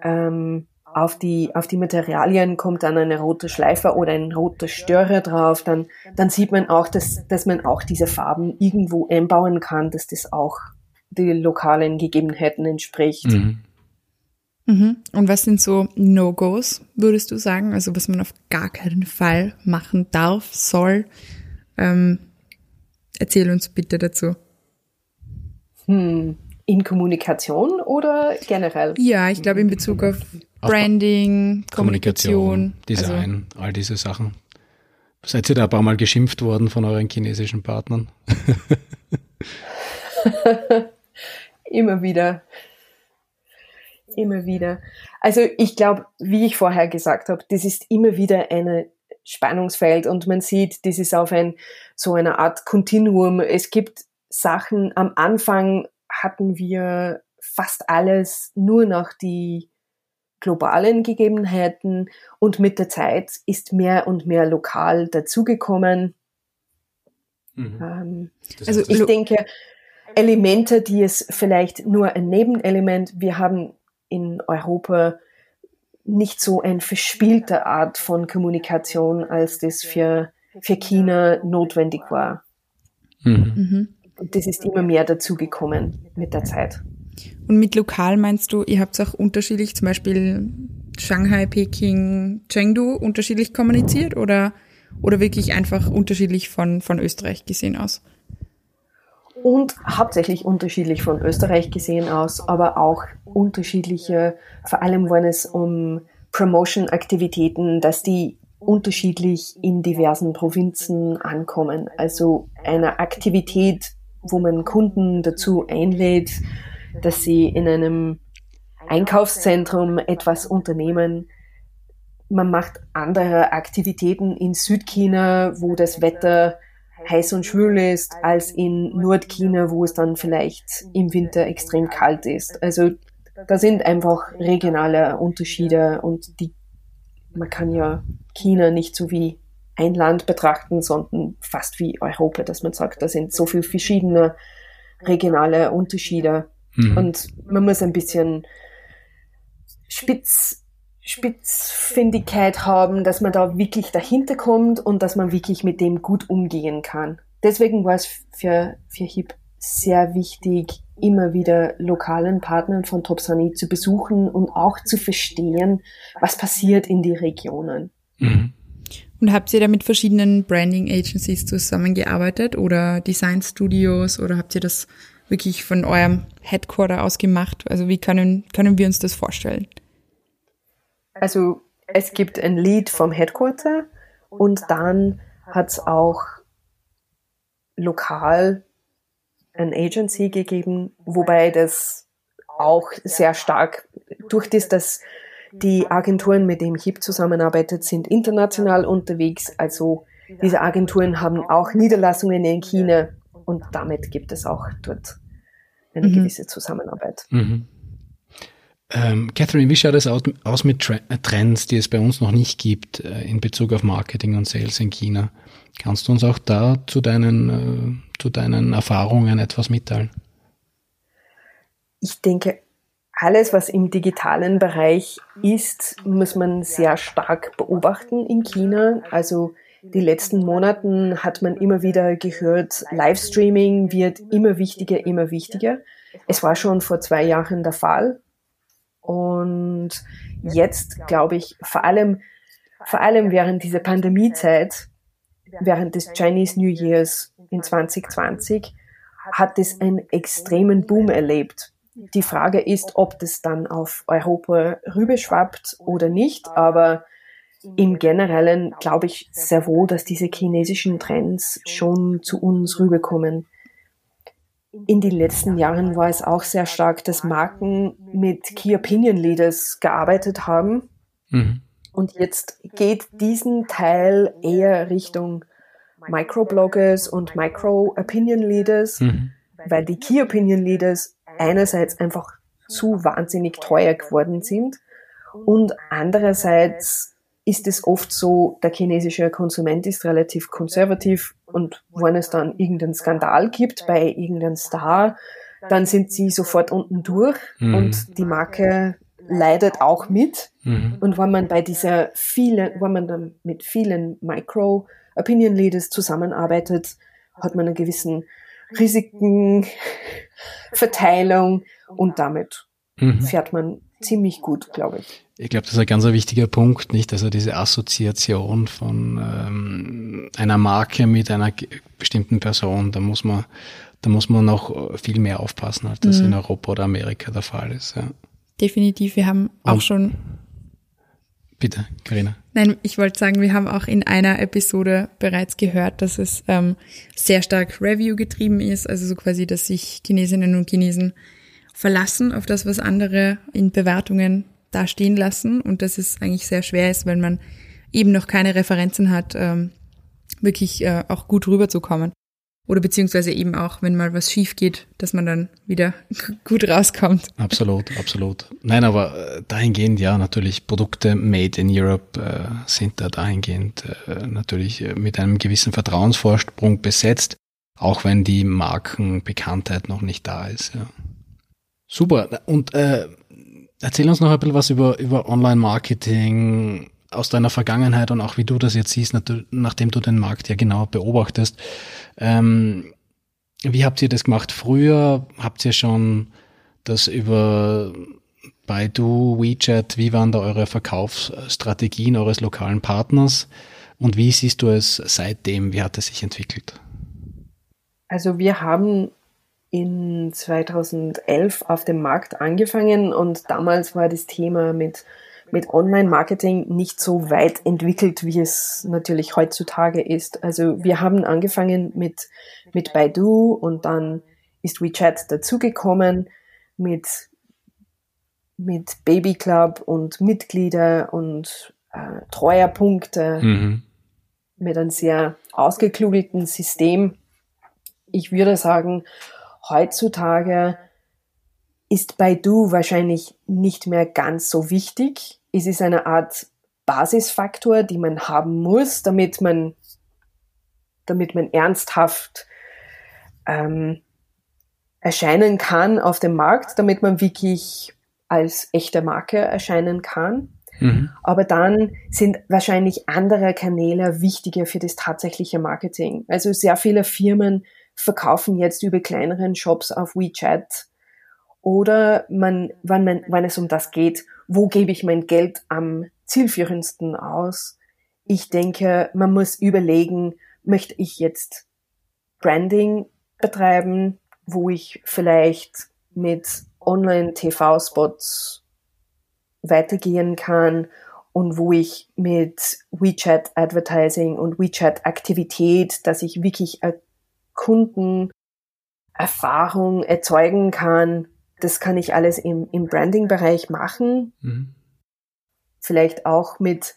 ähm, auf die, auf die Materialien kommt dann eine rote Schleife oder ein roter Störer drauf, dann, dann sieht man auch, dass, dass man auch diese Farben irgendwo einbauen kann, dass das auch die lokalen Gegebenheiten entspricht. Mhm. Mhm. Und was sind so No-Gos, würdest du sagen? Also was man auf gar keinen Fall machen darf, soll? Ähm, erzähl uns bitte dazu. Hm. In Kommunikation oder generell? Ja, ich glaube in Bezug auf Branding, Kommunikation, Kommunikation Design, also, all diese Sachen. Seid ihr da ein paar Mal geschimpft worden von euren chinesischen Partnern? (laughs) Immer wieder. Immer wieder. Also ich glaube, wie ich vorher gesagt habe, das ist immer wieder ein Spannungsfeld und man sieht, das ist auf ein so eine Art Kontinuum. Es gibt Sachen, am Anfang hatten wir fast alles nur noch die globalen Gegebenheiten und mit der Zeit ist mehr und mehr lokal dazugekommen. Mhm. Ähm, also ich denke, Elemente, die es vielleicht nur ein Nebenelement, wir haben in Europa nicht so eine verspielte Art von Kommunikation, als das für, für China notwendig war. Mhm. mhm. Und das ist immer mehr dazugekommen mit der Zeit. Und mit lokal meinst du, ihr habt auch unterschiedlich, zum Beispiel Shanghai, Peking, Chengdu unterschiedlich kommuniziert oder, oder wirklich einfach unterschiedlich von, von Österreich gesehen aus? und hauptsächlich unterschiedlich von Österreich gesehen aus, aber auch unterschiedliche, vor allem wenn es um Promotion-Aktivitäten, dass die unterschiedlich in diversen Provinzen ankommen. Also eine Aktivität, wo man Kunden dazu einlädt, dass sie in einem Einkaufszentrum etwas unternehmen. Man macht andere Aktivitäten in Südchina, wo das Wetter heiß und schwül ist, als in Nordchina, wo es dann vielleicht im Winter extrem kalt ist. Also da sind einfach regionale Unterschiede und die, man kann ja China nicht so wie ein Land betrachten, sondern fast wie Europa, dass man sagt, da sind so viele verschiedene regionale Unterschiede mhm. und man muss ein bisschen spitz Spitzfindigkeit haben, dass man da wirklich dahinter kommt und dass man wirklich mit dem gut umgehen kann. Deswegen war es für, für HIP sehr wichtig, immer wieder lokalen Partnern von Topsani zu besuchen und auch zu verstehen, was passiert in die Regionen. Mhm. Und habt ihr da mit verschiedenen Branding Agencies zusammengearbeitet oder Design Studios oder habt ihr das wirklich von eurem Headquarter aus gemacht? Also wie können, können wir uns das vorstellen? Also es gibt ein Lied vom Headquarter und dann hat es auch lokal ein Agency gegeben, wobei das auch sehr stark durch das, dass die Agenturen, mit denen HIP zusammenarbeitet, sind international unterwegs. Also diese Agenturen haben auch Niederlassungen in China und damit gibt es auch dort eine mhm. gewisse Zusammenarbeit. Mhm. Ähm, Catherine, wie schaut es aus mit Trends, die es bei uns noch nicht gibt äh, in Bezug auf Marketing und Sales in China? Kannst du uns auch da zu deinen, äh, zu deinen Erfahrungen etwas mitteilen? Ich denke, alles, was im digitalen Bereich ist, muss man sehr stark beobachten in China. Also die letzten Monaten hat man immer wieder gehört, Livestreaming wird immer wichtiger, immer wichtiger. Es war schon vor zwei Jahren der Fall. Und jetzt glaube ich, vor allem, vor allem während dieser Pandemiezeit, während des Chinese New Years in 2020, hat es einen extremen Boom erlebt. Die Frage ist, ob das dann auf Europa rüberschwappt oder nicht, aber im Generellen glaube ich sehr wohl, dass diese chinesischen Trends schon zu uns rüberkommen. In den letzten Jahren war es auch sehr stark, dass Marken mit Key Opinion Leaders gearbeitet haben. Mhm. Und jetzt geht diesen Teil eher Richtung Microbloggers und Micro Opinion Leaders, mhm. weil die Key Opinion Leaders einerseits einfach zu wahnsinnig teuer geworden sind und andererseits ist es oft so, der chinesische Konsument ist relativ konservativ und wenn es dann irgendeinen Skandal gibt bei irgendeinem Star, dann sind sie sofort unten durch mhm. und die Marke leidet auch mit. Mhm. Und wenn man bei dieser vielen, wenn man dann mit vielen Micro Opinion Leaders zusammenarbeitet, hat man einen gewissen Risikenverteilung (laughs) und damit mhm. fährt man ziemlich gut, glaube ich. Ich glaube, das ist ein ganz wichtiger Punkt, nicht? Also diese Assoziation von ähm, einer Marke mit einer bestimmten Person, da muss man, da muss man noch viel mehr aufpassen, als das mhm. in Europa oder Amerika der Fall ist. Ja. Definitiv, wir haben auch Und, schon. Bitte, Karina. Nein, ich wollte sagen, wir haben auch in einer Episode bereits gehört, dass es ähm, sehr stark Review getrieben ist, also so quasi, dass sich Chinesinnen und Chinesen verlassen auf das, was andere in Bewertungen da stehen lassen und dass es eigentlich sehr schwer ist, wenn man eben noch keine Referenzen hat, ähm, wirklich äh, auch gut rüberzukommen. Oder beziehungsweise eben auch, wenn mal was schief geht, dass man dann wieder (laughs) gut rauskommt. Absolut, absolut. Nein, aber äh, dahingehend, ja, natürlich Produkte made in Europe äh, sind da dahingehend äh, natürlich äh, mit einem gewissen Vertrauensvorsprung besetzt, auch wenn die Markenbekanntheit noch nicht da ist. Ja. Super. Und äh, erzähl uns noch ein bisschen was über, über Online-Marketing aus deiner Vergangenheit und auch wie du das jetzt siehst, nachdem du den Markt ja genau beobachtest. Ähm, wie habt ihr das gemacht früher? Habt ihr schon das über Baidu, WeChat, wie waren da eure Verkaufsstrategien eures lokalen Partners? Und wie siehst du es seitdem? Wie hat es sich entwickelt? Also wir haben in 2011 auf dem Markt angefangen und damals war das Thema mit, mit Online-Marketing nicht so weit entwickelt, wie es natürlich heutzutage ist. Also wir haben angefangen mit, mit Baidu und dann ist WeChat dazugekommen mit, mit Baby Club und Mitglieder und äh, Treuerpunkte mhm. mit einem sehr ausgeklugelten System. Ich würde sagen, heutzutage ist Baidu wahrscheinlich nicht mehr ganz so wichtig. Es ist eine Art Basisfaktor, die man haben muss, damit man, damit man ernsthaft ähm, erscheinen kann auf dem Markt, damit man wirklich als echte Marke erscheinen kann. Mhm. Aber dann sind wahrscheinlich andere Kanäle wichtiger für das tatsächliche Marketing. Also sehr viele Firmen verkaufen jetzt über kleineren Shops auf WeChat. Oder man, wenn, man, wenn es um das geht, wo gebe ich mein Geld am zielführendsten aus? Ich denke, man muss überlegen, möchte ich jetzt Branding betreiben, wo ich vielleicht mit Online-TV-Spots weitergehen kann und wo ich mit WeChat Advertising und WeChat Aktivität, dass ich wirklich Kundenerfahrung erzeugen kann. Das kann ich alles im, im Branding-Bereich machen. Mhm. Vielleicht auch mit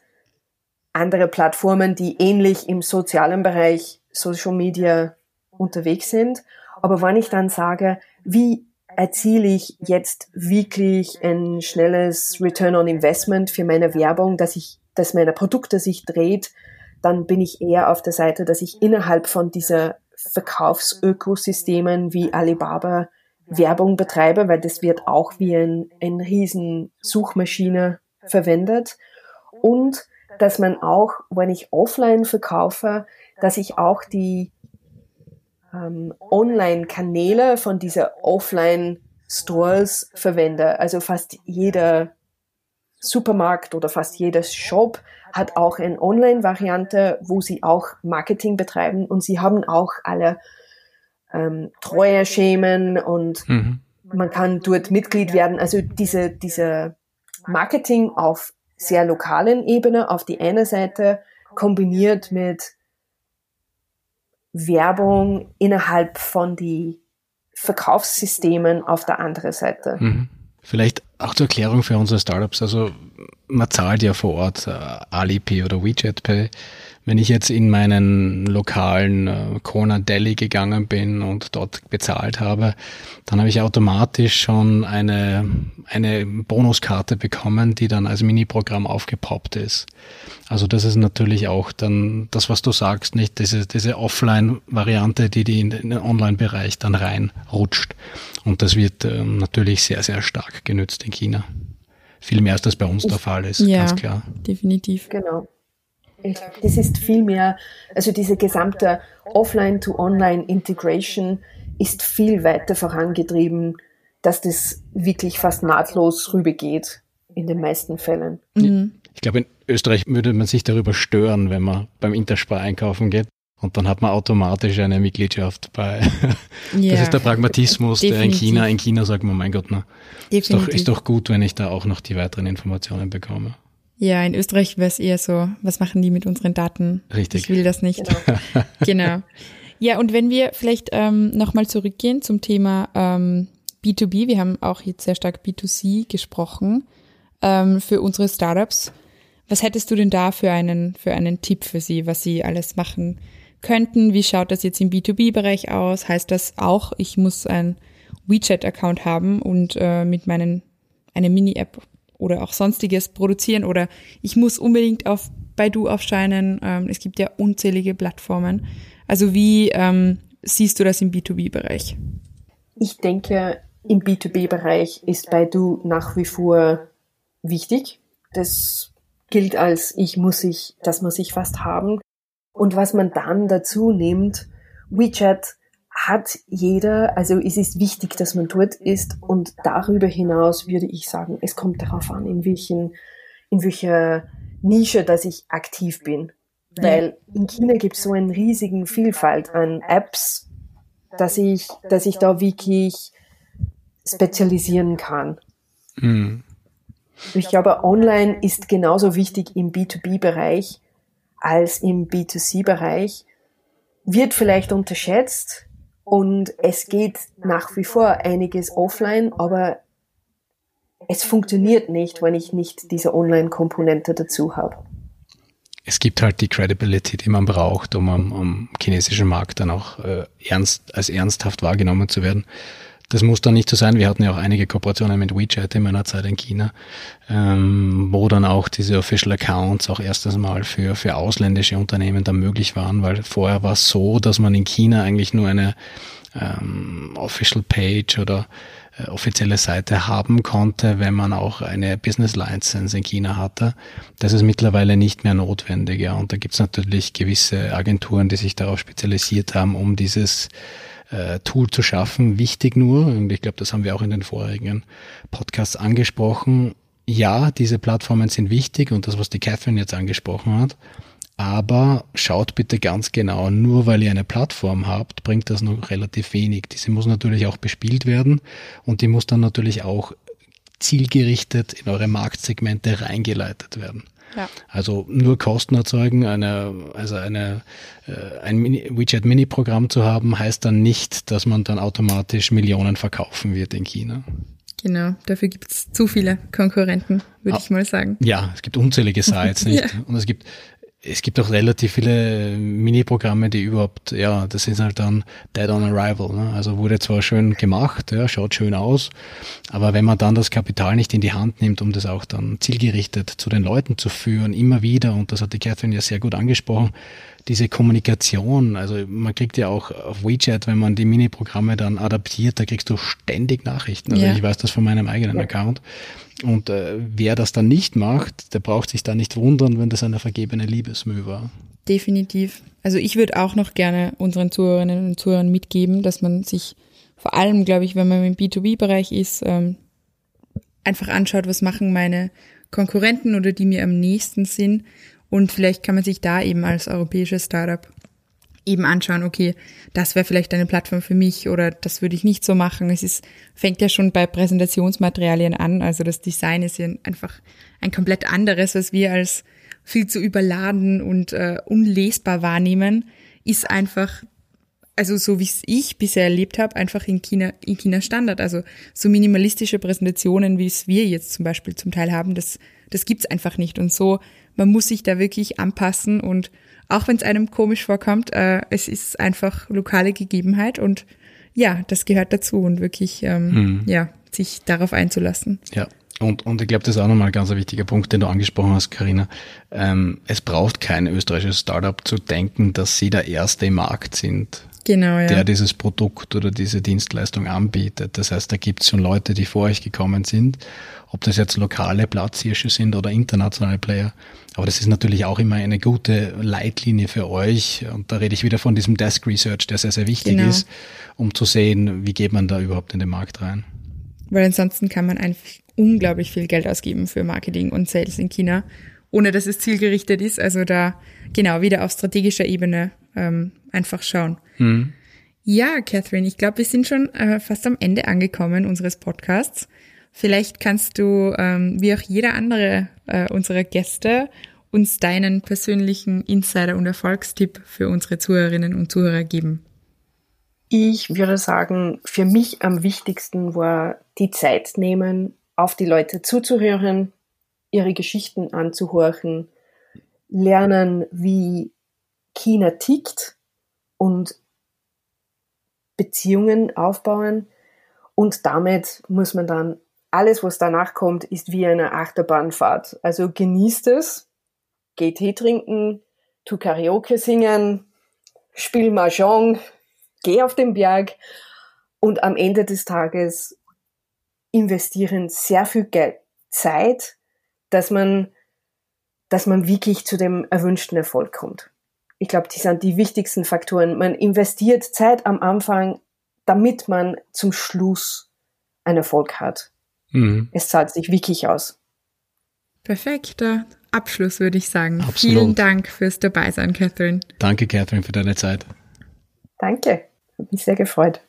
anderen Plattformen, die ähnlich im sozialen Bereich Social Media unterwegs sind. Aber wenn ich dann sage, wie erziele ich jetzt wirklich ein schnelles Return on Investment für meine Werbung, dass ich, dass meine Produkte sich dreht, dann bin ich eher auf der Seite, dass ich innerhalb von dieser Verkaufsökosystemen wie Alibaba Werbung betreibe, weil das wird auch wie ein, ein riesen Suchmaschine verwendet. Und dass man auch, wenn ich offline verkaufe, dass ich auch die ähm, Online-Kanäle von dieser Offline-Stores verwende. Also fast jeder Supermarkt oder fast jeder Shop hat auch eine Online-Variante, wo sie auch Marketing betreiben und sie haben auch alle ähm, Treueschemen und mhm. man kann dort Mitglied werden. Also diese, diese Marketing auf sehr lokalen Ebene auf die eine Seite kombiniert mit Werbung innerhalb von die Verkaufssystemen auf der anderen Seite. Mhm. Vielleicht auch zur Erklärung für unsere Startups. Also man zahlt ja vor Ort äh, Alipay oder WeChat Pay. Wenn ich jetzt in meinen lokalen äh, Corner Deli gegangen bin und dort bezahlt habe, dann habe ich automatisch schon eine, eine Bonuskarte bekommen, die dann als Mini-Programm aufgepoppt ist. Also das ist natürlich auch dann das, was du sagst, nicht diese, diese Offline-Variante, die, die in den Online-Bereich dann reinrutscht. Und das wird ähm, natürlich sehr, sehr stark genützt in China. Viel mehr als das bei uns der Fall ist, ja, ganz klar. Definitiv. Genau. Ich, das ist viel mehr, also diese gesamte Offline-to-Online-Integration ist viel weiter vorangetrieben, dass das wirklich fast nahtlos rübergeht in den meisten Fällen. Mhm. Ich glaube, in Österreich würde man sich darüber stören, wenn man beim Interspar einkaufen geht. Und dann hat man automatisch eine Mitgliedschaft bei. (laughs) Ja, das ist der Pragmatismus, definitiv. der in China, in China sagt man, mein Gott, na, ist doch, ist doch gut, wenn ich da auch noch die weiteren Informationen bekomme. Ja, in Österreich wäre es eher so, was machen die mit unseren Daten? Richtig. Ich will das nicht. Genau. (laughs) genau. Ja, und wenn wir vielleicht ähm, nochmal zurückgehen zum Thema ähm, B2B, wir haben auch jetzt sehr stark B2C gesprochen ähm, für unsere Startups. Was hättest du denn da für einen, für einen Tipp für sie, was sie alles machen könnten? Wie schaut das jetzt im B2B-Bereich aus? Heißt das auch, ich muss ein WeChat-Account haben und äh, mit meinen eine Mini-App oder auch sonstiges produzieren oder ich muss unbedingt auf Baidu aufscheinen. Ähm, es gibt ja unzählige Plattformen. Also wie ähm, siehst du das im B2B-Bereich? Ich denke, im B2B-Bereich ist Baidu nach wie vor wichtig. Das gilt als ich muss ich, das muss ich fast haben. Und was man dann dazu nimmt, WeChat hat jeder, also es ist wichtig, dass man dort ist und darüber hinaus würde ich sagen, es kommt darauf an, in welchen, in welcher Nische, dass ich aktiv bin. Weil in China gibt es so eine riesigen Vielfalt an Apps, dass ich, dass ich da wirklich spezialisieren kann. Mhm. Ich glaube, online ist genauso wichtig im B2B-Bereich als im B2C-Bereich. Wird vielleicht unterschätzt, und es geht nach wie vor einiges offline, aber es funktioniert nicht, wenn ich nicht diese Online-Komponente dazu habe. Es gibt halt die Credibility, die man braucht, um am, am chinesischen Markt dann auch äh, ernst, als ernsthaft wahrgenommen zu werden. Das muss dann nicht so sein. Wir hatten ja auch einige Kooperationen mit WeChat in meiner Zeit in China, ähm, wo dann auch diese Official Accounts auch erstes Mal für, für ausländische Unternehmen dann möglich waren, weil vorher war es so, dass man in China eigentlich nur eine ähm, Official Page oder äh, offizielle Seite haben konnte, wenn man auch eine Business License in China hatte. Das ist mittlerweile nicht mehr notwendig. Ja. Und da gibt es natürlich gewisse Agenturen, die sich darauf spezialisiert haben, um dieses äh, Tool zu schaffen. Wichtig nur, und ich glaube, das haben wir auch in den vorigen Podcasts angesprochen, ja, diese Plattformen sind wichtig und das, was die Catherine jetzt angesprochen hat, aber schaut bitte ganz genau, nur weil ihr eine Plattform habt, bringt das noch relativ wenig. Diese muss natürlich auch bespielt werden und die muss dann natürlich auch zielgerichtet in eure Marktsegmente reingeleitet werden. Ja. Also nur Kosten erzeugen, eine, also eine, äh, ein Mini, WeChat Mini-Programm zu haben, heißt dann nicht, dass man dann automatisch Millionen verkaufen wird in China. Genau, dafür gibt es zu viele Konkurrenten, würde ah, ich mal sagen. Ja, es gibt unzählige Sites, (laughs) nicht? ja. Und es gibt es gibt auch relativ viele Mini-Programme, die überhaupt, ja, das ist halt dann Dead on Arrival. Ne? Also wurde zwar schön gemacht, ja, schaut schön aus, aber wenn man dann das Kapital nicht in die Hand nimmt, um das auch dann zielgerichtet zu den Leuten zu führen, immer wieder, und das hat die Catherine ja sehr gut angesprochen, diese Kommunikation, also man kriegt ja auch auf WeChat, wenn man die Mini-Programme dann adaptiert, da kriegst du ständig Nachrichten. Also ja. ich weiß das von meinem eigenen ja. Account. Und äh, wer das dann nicht macht, der braucht sich da nicht wundern, wenn das eine vergebene Liebesmüh war. Definitiv. Also ich würde auch noch gerne unseren Zuhörerinnen und Zuhörern mitgeben, dass man sich vor allem, glaube ich, wenn man im B2B-Bereich ist, ähm, einfach anschaut, was machen meine Konkurrenten oder die mir am nächsten sind. Und vielleicht kann man sich da eben als europäisches Startup eben anschauen, okay, das wäre vielleicht eine Plattform für mich oder das würde ich nicht so machen. Es ist, fängt ja schon bei Präsentationsmaterialien an. Also das Design ist ja einfach ein komplett anderes, was wir als viel zu überladen und äh, unlesbar wahrnehmen, ist einfach, also so wie es ich bisher erlebt habe, einfach in China, in China Standard. Also so minimalistische Präsentationen, wie es wir jetzt zum Beispiel zum Teil haben, das, das gibt's einfach nicht. Und so, man muss sich da wirklich anpassen und auch wenn es einem komisch vorkommt, äh, es ist einfach lokale Gegebenheit und ja, das gehört dazu und wirklich, ähm, mhm. ja, sich darauf einzulassen. Ja. Und, und ich glaube, das ist auch nochmal ein ganz wichtiger Punkt, den du angesprochen hast, Karina. Ähm, es braucht kein österreichisches Startup zu denken, dass sie der Erste im Markt sind, genau, ja. der dieses Produkt oder diese Dienstleistung anbietet. Das heißt, da gibt es schon Leute, die vor euch gekommen sind, ob das jetzt lokale Platzhirsche sind oder internationale Player. Aber das ist natürlich auch immer eine gute Leitlinie für euch. Und da rede ich wieder von diesem Desk Research, der sehr, sehr wichtig genau. ist, um zu sehen, wie geht man da überhaupt in den Markt rein. Weil ansonsten kann man einfach unglaublich viel Geld ausgeben für Marketing und Sales in China, ohne dass es zielgerichtet ist. Also da genau wieder auf strategischer Ebene ähm, einfach schauen. Mhm. Ja, Catherine, ich glaube, wir sind schon äh, fast am Ende angekommen unseres Podcasts. Vielleicht kannst du, ähm, wie auch jeder andere äh, unserer Gäste, uns deinen persönlichen Insider- und Erfolgstipp für unsere Zuhörerinnen und Zuhörer geben. Ich würde sagen, für mich am wichtigsten war die Zeit nehmen, auf die Leute zuzuhören, ihre Geschichten anzuhorchen, lernen, wie China tickt und Beziehungen aufbauen. Und damit muss man dann alles, was danach kommt, ist wie eine Achterbahnfahrt. Also genießt es, geh Tee trinken, tu Karaoke singen, spiel Mahjong, geh auf den Berg und am Ende des Tages investieren sehr viel Geld, Zeit, dass man, dass man wirklich zu dem erwünschten Erfolg kommt. Ich glaube, die sind die wichtigsten Faktoren. Man investiert Zeit am Anfang, damit man zum Schluss einen Erfolg hat. Mhm. Es zahlt sich wirklich aus. Perfekter Abschluss, würde ich sagen. Absolut. Vielen Dank fürs Dabeisein, Catherine. Danke, Catherine, für deine Zeit. Danke, hat mich sehr gefreut.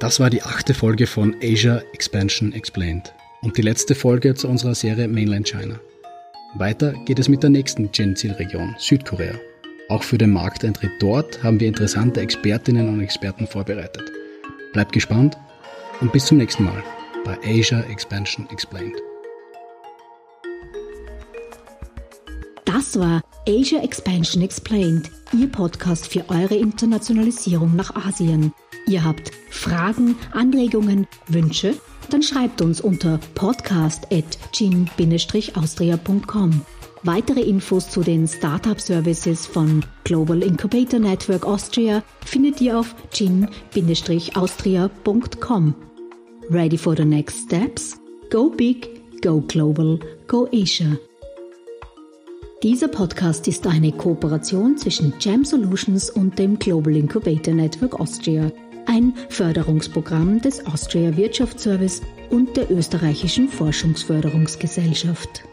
Das war die achte Folge von Asia Expansion Explained und die letzte Folge zu unserer Serie Mainland China. Weiter geht es mit der nächsten Gen-Zielregion, Südkorea. Auch für den Markteintritt dort haben wir interessante Expertinnen und Experten vorbereitet. Bleibt gespannt und bis zum nächsten Mal bei Asia Expansion Explained. Das war Asia Expansion Explained, Ihr Podcast für eure Internationalisierung nach Asien. Ihr habt Fragen, Anregungen, Wünsche? Dann schreibt uns unter podcast.gin-austria.com. Weitere Infos zu den Startup Services von Global Incubator Network Austria findet ihr auf gin-austria.com. Ready for the next steps? Go big, go global, go Asia. Dieser Podcast ist eine Kooperation zwischen Jam Solutions und dem Global Incubator Network Austria, ein Förderungsprogramm des Austria Wirtschaftsservice und der österreichischen Forschungsförderungsgesellschaft.